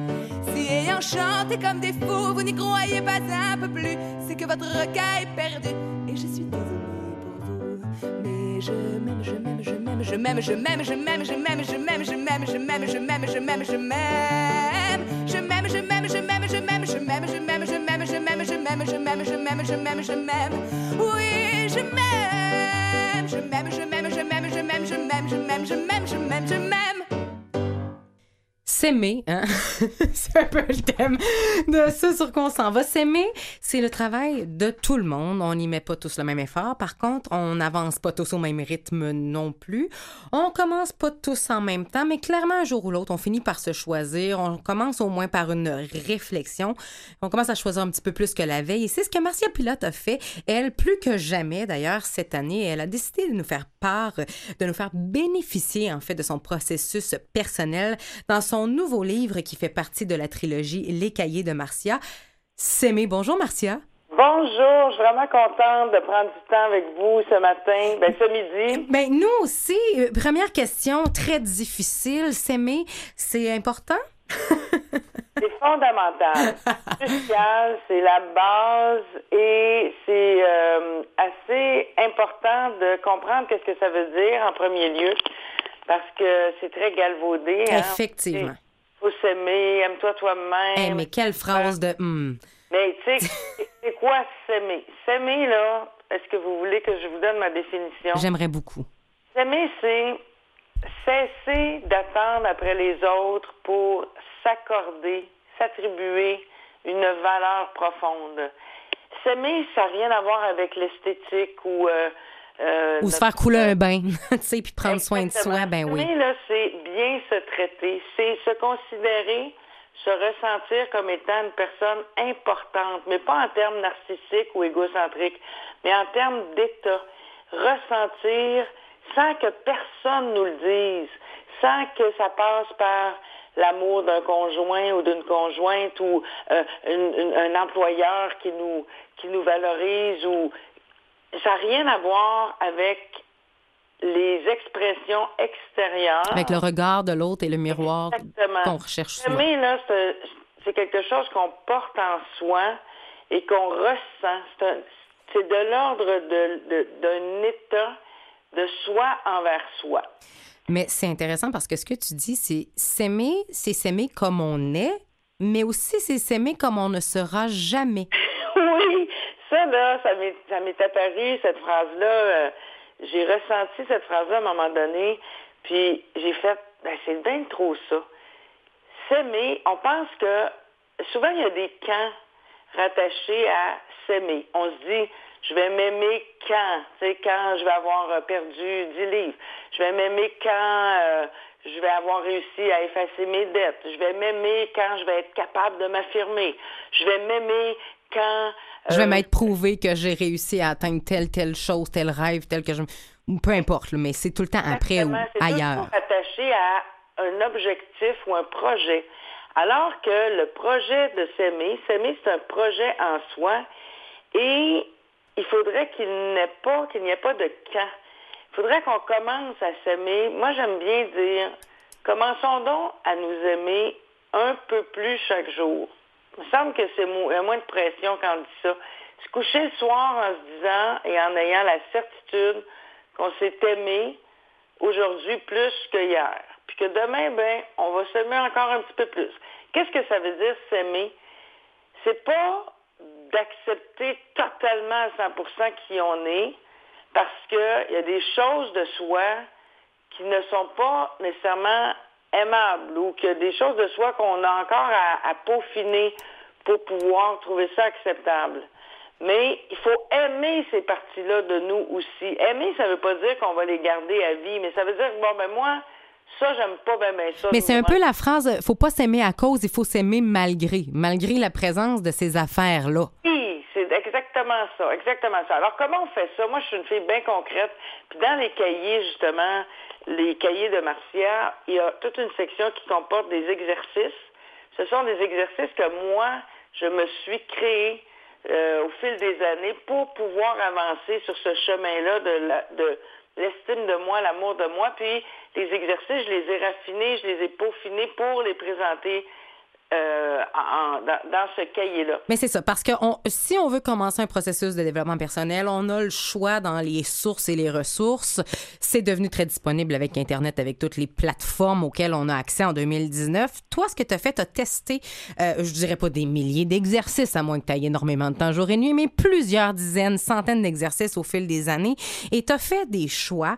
Si ayant chanté comme des fous, vous n'y croyez pas un peu plus, c'est que votre requin est perdu. Et je suis désolée pour vous. Mais je m'aime, je m'aime, je m'aime, je m'aime, je m'aime, je m'aime, je m'aime, je m'aime, je m'aime, je m'aime, je m'aime, je m'aime, je m'aime. Je m'aime, je m'aime, je m'aime, je m'aime, je m'aime, je m'aime, je m'aime, je m'aime, je m'aime, je m'aime, je m'aime, je m'aime, je m'aime. Oui, je m'aime. Je m'aime, je m'aime, je m'aime, je m'aime, je m'aime, je m'aime, je m'aime, je m'aime, je m'aime. S'aimer, hein? c'est un peu le thème de ce sur quoi on s'en va. S'aimer, c'est le travail de tout le monde. On n'y met pas tous le même effort. Par contre, on n'avance pas tous au même rythme non plus. On commence pas tous en même temps, mais clairement, un jour ou l'autre, on finit par se choisir. On commence au moins par une réflexion. On commence à choisir un petit peu plus que la veille. Et c'est ce que Marcia Pilote a fait. Elle, plus que jamais, d'ailleurs, cette année, elle a décidé de nous faire part, de nous faire bénéficier, en fait, de son processus personnel dans son nouveau livre qui fait partie de la trilogie Les Cahiers de Marcia. S'aimer. Bonjour, Marcia. Bonjour, je suis vraiment contente de prendre du temps avec vous ce matin, ben ce midi. Ben, nous aussi. Euh, Première question, très difficile. S'aimer, c'est important? C'est fondamental, c'est crucial, c'est la base et c'est euh, assez important de comprendre qu'est-ce que ça veut dire en premier lieu parce que c'est très galvaudé. hein. Effectivement. Faut s'aimer, aime-toi toi-même. Eh, mais quelle phrase de... hmm. Mais tu sais, c'est- c'est quoi s'aimer? S'aimer, là, est-ce que vous voulez que je vous donne ma définition? J'aimerais beaucoup. S'aimer, c'est cesser d'attendre après les autres pour s'accorder, s'attribuer une valeur profonde. S'aimer, ça n'a rien à voir avec l'esthétique ou... euh, euh, Ou se faire couler un bain, tu sais, puis prendre soin de soi, ben oui. Là, c'est bien se traiter, c'est se considérer, se ressentir comme étant une personne importante, mais pas en termes narcissiques ou égocentriques, mais en termes d'état. Ressentir sans que personne nous le dise, sans que ça passe par l'amour d'un conjoint ou d'une conjointe ou euh, une- une- un employeur qui nous qui nous valorise ou ça n'a rien à voir avec les expressions extérieures. Avec le regard de l'autre et le miroir qu'on recherche. S'aimer, là, c'est quelque chose qu'on porte en soi et qu'on ressent. C'est de l'ordre d'un état de soi envers soi. Mais c'est intéressant parce que ce que tu dis, c'est s'aimer, c'est s'aimer comme on est, mais aussi c'est s'aimer comme on ne sera jamais. ça, là, ça m'est ça m'est apparu, cette phrase-là. euh, j'ai ressenti cette phrase-là à un moment donné, puis j'ai fait, ben, c'est bien trop ça. S'aimer, on pense que souvent, il y a des camps rattachés à s'aimer. On se dit, je vais m'aimer quand, tu sais, quand je vais avoir euh, perdu 10 livres. Je vais m'aimer quand euh, je vais avoir réussi à effacer mes dettes. Je vais m'aimer quand je vais être capable de m'affirmer. Je vais m'aimer quand... Je vais euh, m'être prouvé que j'ai réussi à atteindre telle, telle chose, tel rêve, tel que je... ou Peu importe, mais c'est tout le temps après ou. C'est ailleurs. toujours attaché à un objectif ou un projet. Alors que le projet de s'aimer, s'aimer, c'est un projet en soi et il faudrait qu'il n'ait pas, qu'il n'y ait pas de camp. Il faudrait qu'on commence à s'aimer. Moi, j'aime bien dire, commençons donc à nous aimer un peu plus chaque jour. Il me semble que c'est moins de pression quand on dit ça. Se coucher le soir en se disant et en ayant la certitude qu'on s'est aimé aujourd'hui plus que hier. Puis que demain, ben, on va s'aimer encore un petit peu plus. Qu'est-ce que ça veut dire s'aimer? C'est pas d'accepter totalement à 100% qui on est, parce qu'il y a des choses de soi qui ne sont pas nécessairement aimable ou qu'il y a des choses de soi qu'on a encore à, à peaufiner pour pouvoir trouver ça acceptable. Mais il faut aimer ces parties-là de nous aussi. Aimer, ça veut pas dire qu'on va les garder à vie, mais ça veut dire, bon, ben moi, ça, j'aime pas ben, ben ça. Mais c'est un peu la phrase faut pas s'aimer à cause, il faut s'aimer malgré, malgré la présence de ces affaires-là. Oui, c'est exactement ça, exactement ça. Alors, comment on fait ça? Moi, je suis une fille bien concrète. Puis dans les cahiers, justement, les cahiers de Marcia, il y a toute une section qui comporte des exercices. Ce sont des exercices que moi, je me suis créé euh, au fil des années pour pouvoir avancer sur ce chemin-là de la- de l'estime de moi, l'amour de moi. Puis les exercices, je les ai raffinés, je les ai peaufinés pour les présenter euh, dans, ce cahier-là. Mais c'est ça, parce que si on veut commencer un processus de développement personnel, on a le choix dans les sources et les ressources. C'est devenu très disponible avec Internet, avec toutes les plateformes auxquelles on a accès en 2019. Toi, ce que tu as fait, tu as testé, euh, je dirais pas des milliers d'exercices, à moins que tu aies énormément de temps jour et nuit, mais plusieurs dizaines, centaines d'exercices au fil des années. Et tu as fait des choix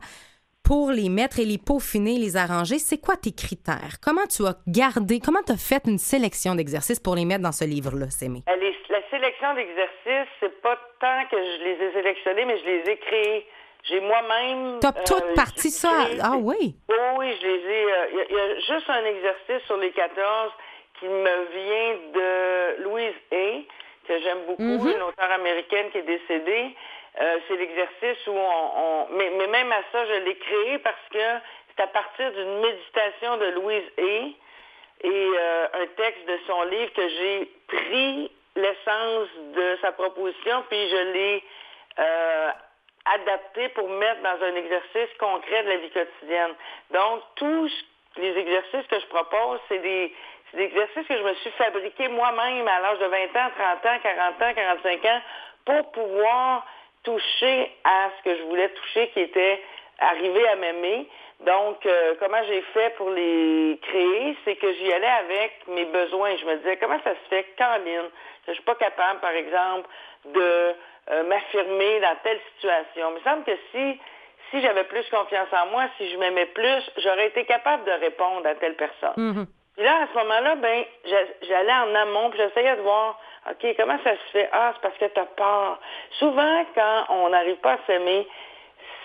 pour les mettre et les peaufiner, les arranger, c'est quoi tes critères? Comment tu as gardé, comment tu as fait une sélection d'exercices pour les mettre dans ce livre-là, Sémé? Euh, les- la sélection d'exercices, c'est pas tant que je les ai sélectionnés, mais je les ai créés. J'ai moi-même. T'as euh, tout parti ça? Ah oui? Oui, oui, je les ai. euh, Il y, a- il y a juste un exercice sur les 14 qui me vient de Louise Hay, que j'aime beaucoup, Mhm. une auteure américaine qui est décédée. Euh, c'est l'exercice où on, mais, même à ça, je l'ai créé parce que c'est à partir d'une méditation de Louise Hay et euh, un texte de son livre que j'ai pris l'essence de sa proposition, puis je l'ai euh, adapté pour mettre dans un exercice concret de la vie quotidienne. Donc, tous les exercices que je propose, c'est des, c'est des exercices que je me suis fabriqués moi-même à l'âge de 20 ans, 30 ans, 40 ans, 45 ans, pour pouvoir toucher à ce que je voulais toucher, qui était arriver à m'aimer. Donc, euh, comment j'ai fait pour les créer, c'est que j'y allais avec mes besoins. Je me disais, comment ça se fait, Caroline, que je suis pas capable, par exemple, de euh, m'affirmer dans telle situation. Il me semble que si, si j'avais plus confiance en moi, si je m'aimais plus, j'aurais été capable de répondre à telle personne. Mhm. Puis là, à ce moment-là, ben, j'a- j'allais en amont, puis j'essayais de voir, OK, comment ça se fait? Ah, c'est parce que tu as peur. Souvent, quand on n'arrive pas à s'aimer,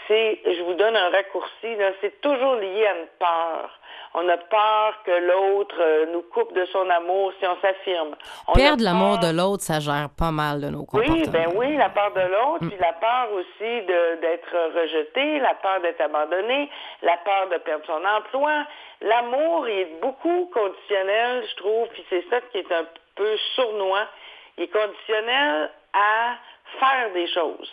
c'est, je vous donne un raccourci, c'est toujours lié à une peur. On a peur que l'autre euh, nous coupe de son amour si on s'affirme. Perdre l'amour de l'autre, ça gère pas mal de nos comportements. oui, ben oui, la peur de l'autre, puis la peur aussi de- d'être rejeté, la peur d'être abandonné, la peur de perdre son emploi. L'amour il est beaucoup conditionnel, je trouve, puis c'est ça qui est un peu sournois. Il est conditionnel à faire des choses.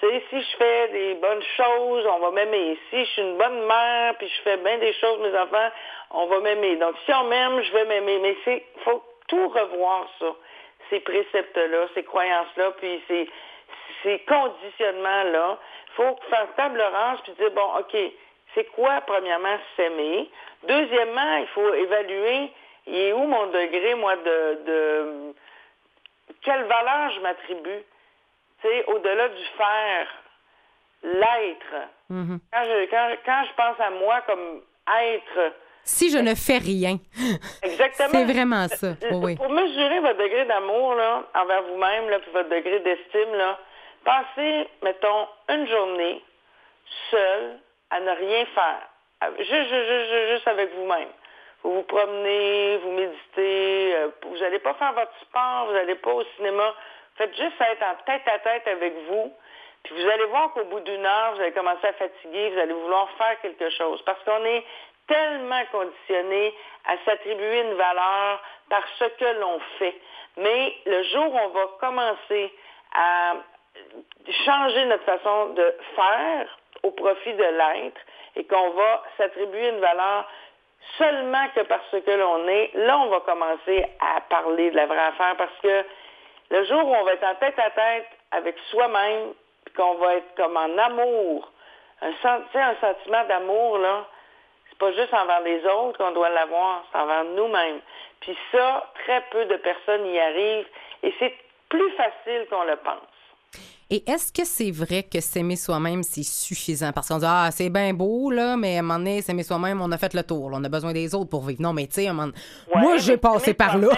Sais, si je fais des bonnes choses, on va m'aimer. Si je suis une bonne mère, puis je fais bien des choses, mes enfants, on va m'aimer. Donc, si on m'aime, je vais m'aimer. Mais c'est, faut tout revoir ça. Ces préceptes-là, ces croyances-là, puis ces, ces conditionnements-là. faut faire table rase, puis dire, bon, OK, c'est quoi, premièrement, s'aimer? Deuxièmement, il faut évaluer, il est où mon degré, moi, de, de quelle valeur je m'attribue? Tu sais, au-delà du faire, l'être. Mhm. Quand je, quand, quand je pense à moi comme être, Si je ne fais rien. exactement. C'est vraiment ça. Euh, Oui. Pour mesurer votre degré d'amour là, envers vous-même, puis votre degré d'estime, là, passez, mettons, une journée seule à ne rien faire. Juste, juste, juste, juste, juste avec vous-même. Vous vous promenez, vous méditez, euh, vous n'allez pas faire votre sport, vous n'allez pas au cinéma. Faites juste être en tête à tête avec vous. Puis vous allez voir qu'au bout d'une heure, vous allez commencer à fatiguer, vous allez vouloir faire quelque chose. Parce qu'on est tellement conditionné à s'attribuer une valeur par ce que l'on fait. Mais le jour où on va commencer à changer notre façon de faire au profit de l'être et qu'on va s'attribuer une valeur seulement que parce que l'on est, là, on va commencer à parler de la vraie affaire parce que le jour où on va être en tête à tête avec soi-même, puis qu'on va être comme en amour, un, un sentiment d'amour, là, c'est pas juste envers les autres qu'on doit l'avoir, c'est envers nous-mêmes. Puis ça, très peu de personnes y arrivent et c'est plus facile qu'on le pense. Et est-ce que c'est vrai que s'aimer soi-même, c'est suffisant? Parce qu'on dit, ah, c'est bien beau, là, mais à un moment donné, s'aimer soi-même, on a fait le tour. là. on a besoin des autres pour vivre. Non, mais tu sais, moment- Ouais, moi, j'ai passé par là.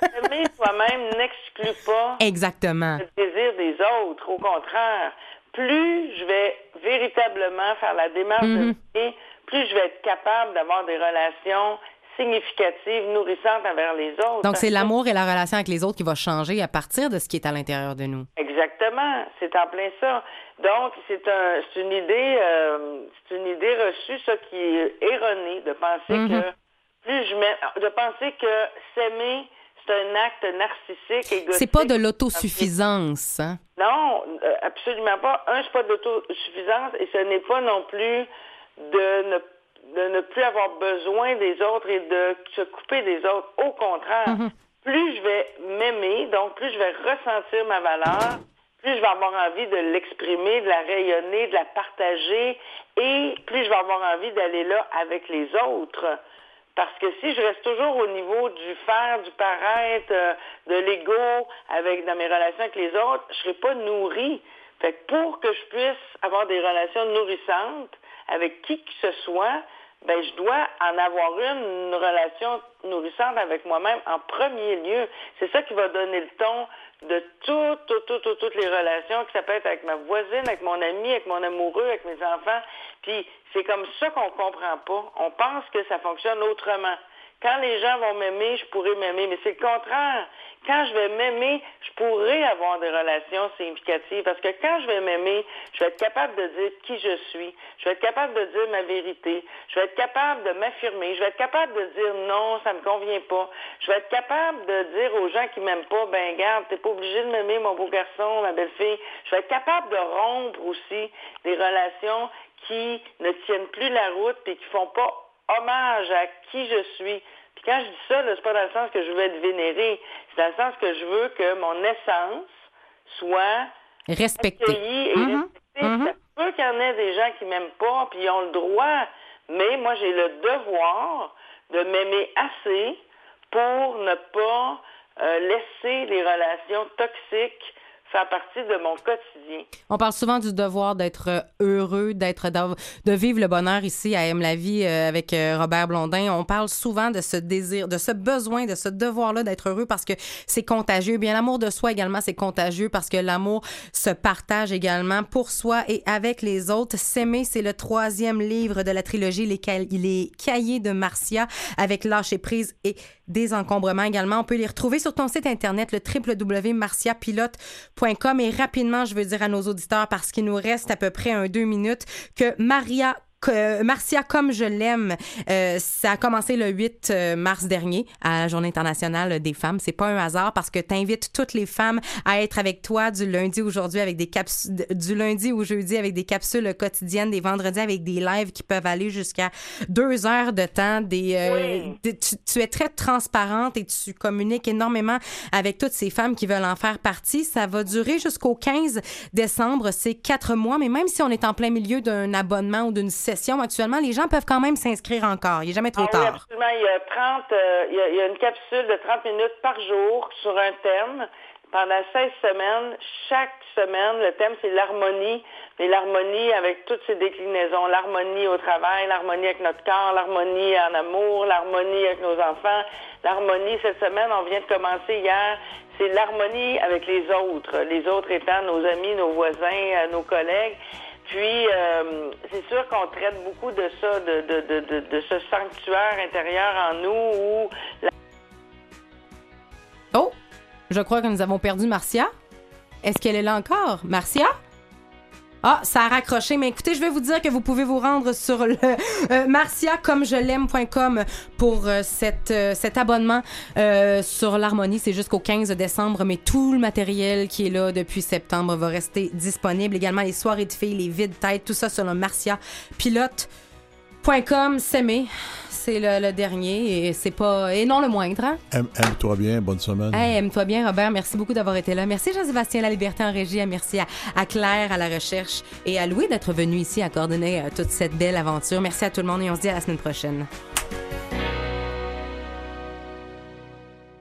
S'aimer soi-même n'exclut pas Exactement. le désir des autres. Au contraire, plus je vais véritablement faire la démarche Mhm. de m'aimer, plus je vais être capable d'avoir des relations significatives, nourrissantes envers les autres. Donc, c'est l'amour et la relation avec les autres qui va changer à partir de ce qui est à l'intérieur de nous. Exactement, c'est en plein ça. Donc, c'est un, une idée, euh, c'est une idée reçue, ça, qui est erronée, de penser Mhm. que plus je mets, de penser que s'aimer, c'est un acte narcissique. C'est pas de l'autosuffisance. Hein? Non, euh, absolument pas. Un, c'est pas d'autosuffisance et ce n'est pas non plus de ne, de ne plus avoir besoin des autres et de se couper des autres. Au contraire, plus je vais m'aimer, donc plus je vais ressentir ma valeur, plus je vais avoir envie de l'exprimer, de la rayonner, de la partager et plus je vais avoir envie d'aller là avec les autres. Parce que si je reste toujours au niveau du faire, du paraître, euh, de l'ego, avec dans mes relations avec les autres, je serai pas nourrie. Fait que pour que je puisse avoir des relations nourrissantes avec qui que ce soit, ben je dois en avoir une, une relation nourrissante avec moi-même en premier lieu. C'est ça qui va donner le ton de toutes, toutes, toutes, toutes, les relations, que ça peut être avec ma voisine, avec mon ami, avec mon amoureux, avec mes enfants. Puis c'est comme ça qu'on comprend pas. On pense que ça fonctionne autrement. Quand les gens vont m'aimer, je pourrai m'aimer, mais c'est le contraire. Quand je vais m'aimer, je pourrai avoir des relations significatives parce que quand je vais m'aimer, je vais être capable de dire qui je suis, je vais être capable de dire ma vérité, je vais être capable de m'affirmer, je vais être capable de dire non, ça me convient pas, je vais être capable de dire aux gens qui m'aiment pas, ben garde, t'es pas obligé de m'aimer, mon beau garçon, ma belle fille. Je vais être capable de rompre aussi des relations qui ne tiennent plus la route et qui font pas hommage à qui je suis. Puis quand je dis ça, c'est pas dans le sens que je veux être vénéré, c'est dans le sens que je veux que mon essence soit Respecté. accueillie et Mhm. respectée. Ça se peut qu'il y en ait des gens qui m'aiment pas, puis ils ont le droit, mais moi j'ai le devoir de m'aimer assez pour ne pas euh, laisser les relations toxiques faire partie de mon quotidien. On parle souvent du devoir d'être euh, heureux, d'être de vivre le bonheur ici à Aime la vie euh, avec euh, Robert Blondin. On parle souvent de ce désir, de ce besoin, de ce devoir-là d'être heureux parce que c'est contagieux. Bien, l'amour de soi également, c'est contagieux parce que l'amour se partage également pour soi et avec les autres. S'aimer, c'est le troisième livre de la trilogie les Cahiers de Marcia avec lâcher prise et désencombrement également. On peut les retrouver sur ton site internet, le www.marciapilote.com. Et rapidement, je veux dire à nos auditeurs, parce qu'il nous reste à peu près un deux minutes, que Maria que Marcia, comme je l'aime, euh, ça a commencé le 8 euh, mars dernier à la Journée internationale des femmes. C'est pas un hasard parce que tu invites toutes les femmes à être avec toi du lundi aujourd'hui avec des capsules, du lundi au jeudi avec des capsules quotidiennes, des vendredis avec des lives qui peuvent aller jusqu'à deux heures de temps. Des, euh, des- tu, tu es très transparente et tu communiques énormément avec toutes ces femmes qui veulent en faire partie. Ça va durer jusqu'au 15 décembre. C'est quatre mois, mais même si on est en plein milieu d'un abonnement ou d'une actuellement, les gens peuvent quand même s'inscrire encore. Il n'est jamais trop Ah oui, tard. absolument. Il y a 30, euh, il, y a, il y a une capsule de 30 minutes par jour sur un thème pendant 16 semaines. Chaque semaine, le thème, c'est l'harmonie. Mais l'harmonie avec toutes ses déclinaisons. L'harmonie au travail, l'harmonie avec notre corps, l'harmonie en amour, l'harmonie avec nos enfants. L'harmonie, cette semaine, on vient de commencer hier, c'est l'harmonie avec les autres. Les autres étant nos amis, nos voisins, euh, nos collègues. Puis, euh, c'est sûr qu'on traite beaucoup de ça, de, de, de, de, ce sanctuaire intérieur en nous où la Oh, je crois que nous avons perdu Marcia. Est-ce qu'elle est là encore? Marcia? Ah, ça a raccroché, mais écoutez, je vais vous dire que vous pouvez vous rendre sur le euh, pour euh, euh, cet abonnement euh, sur l'harmonie. C'est jusqu'au 15 décembre, mais tout le matériel qui est là depuis septembre va rester disponible. Également les soirées de filles, les vides têtes, tout ça sur le marciapilote.com. S'aimer, c'est le, le dernier et c'est pas et non le moindre. Hein? Aime- Aime-toi bien, bonne semaine. Hey, aime-toi bien, Robert. Merci beaucoup d'avoir été là. Merci, Jean-Sébastien La Liberté en régie. Merci à, à Claire à la recherche et à Louis d'être venu ici à coordonner euh, toute cette belle aventure. Merci à tout le monde et on se dit à la semaine prochaine.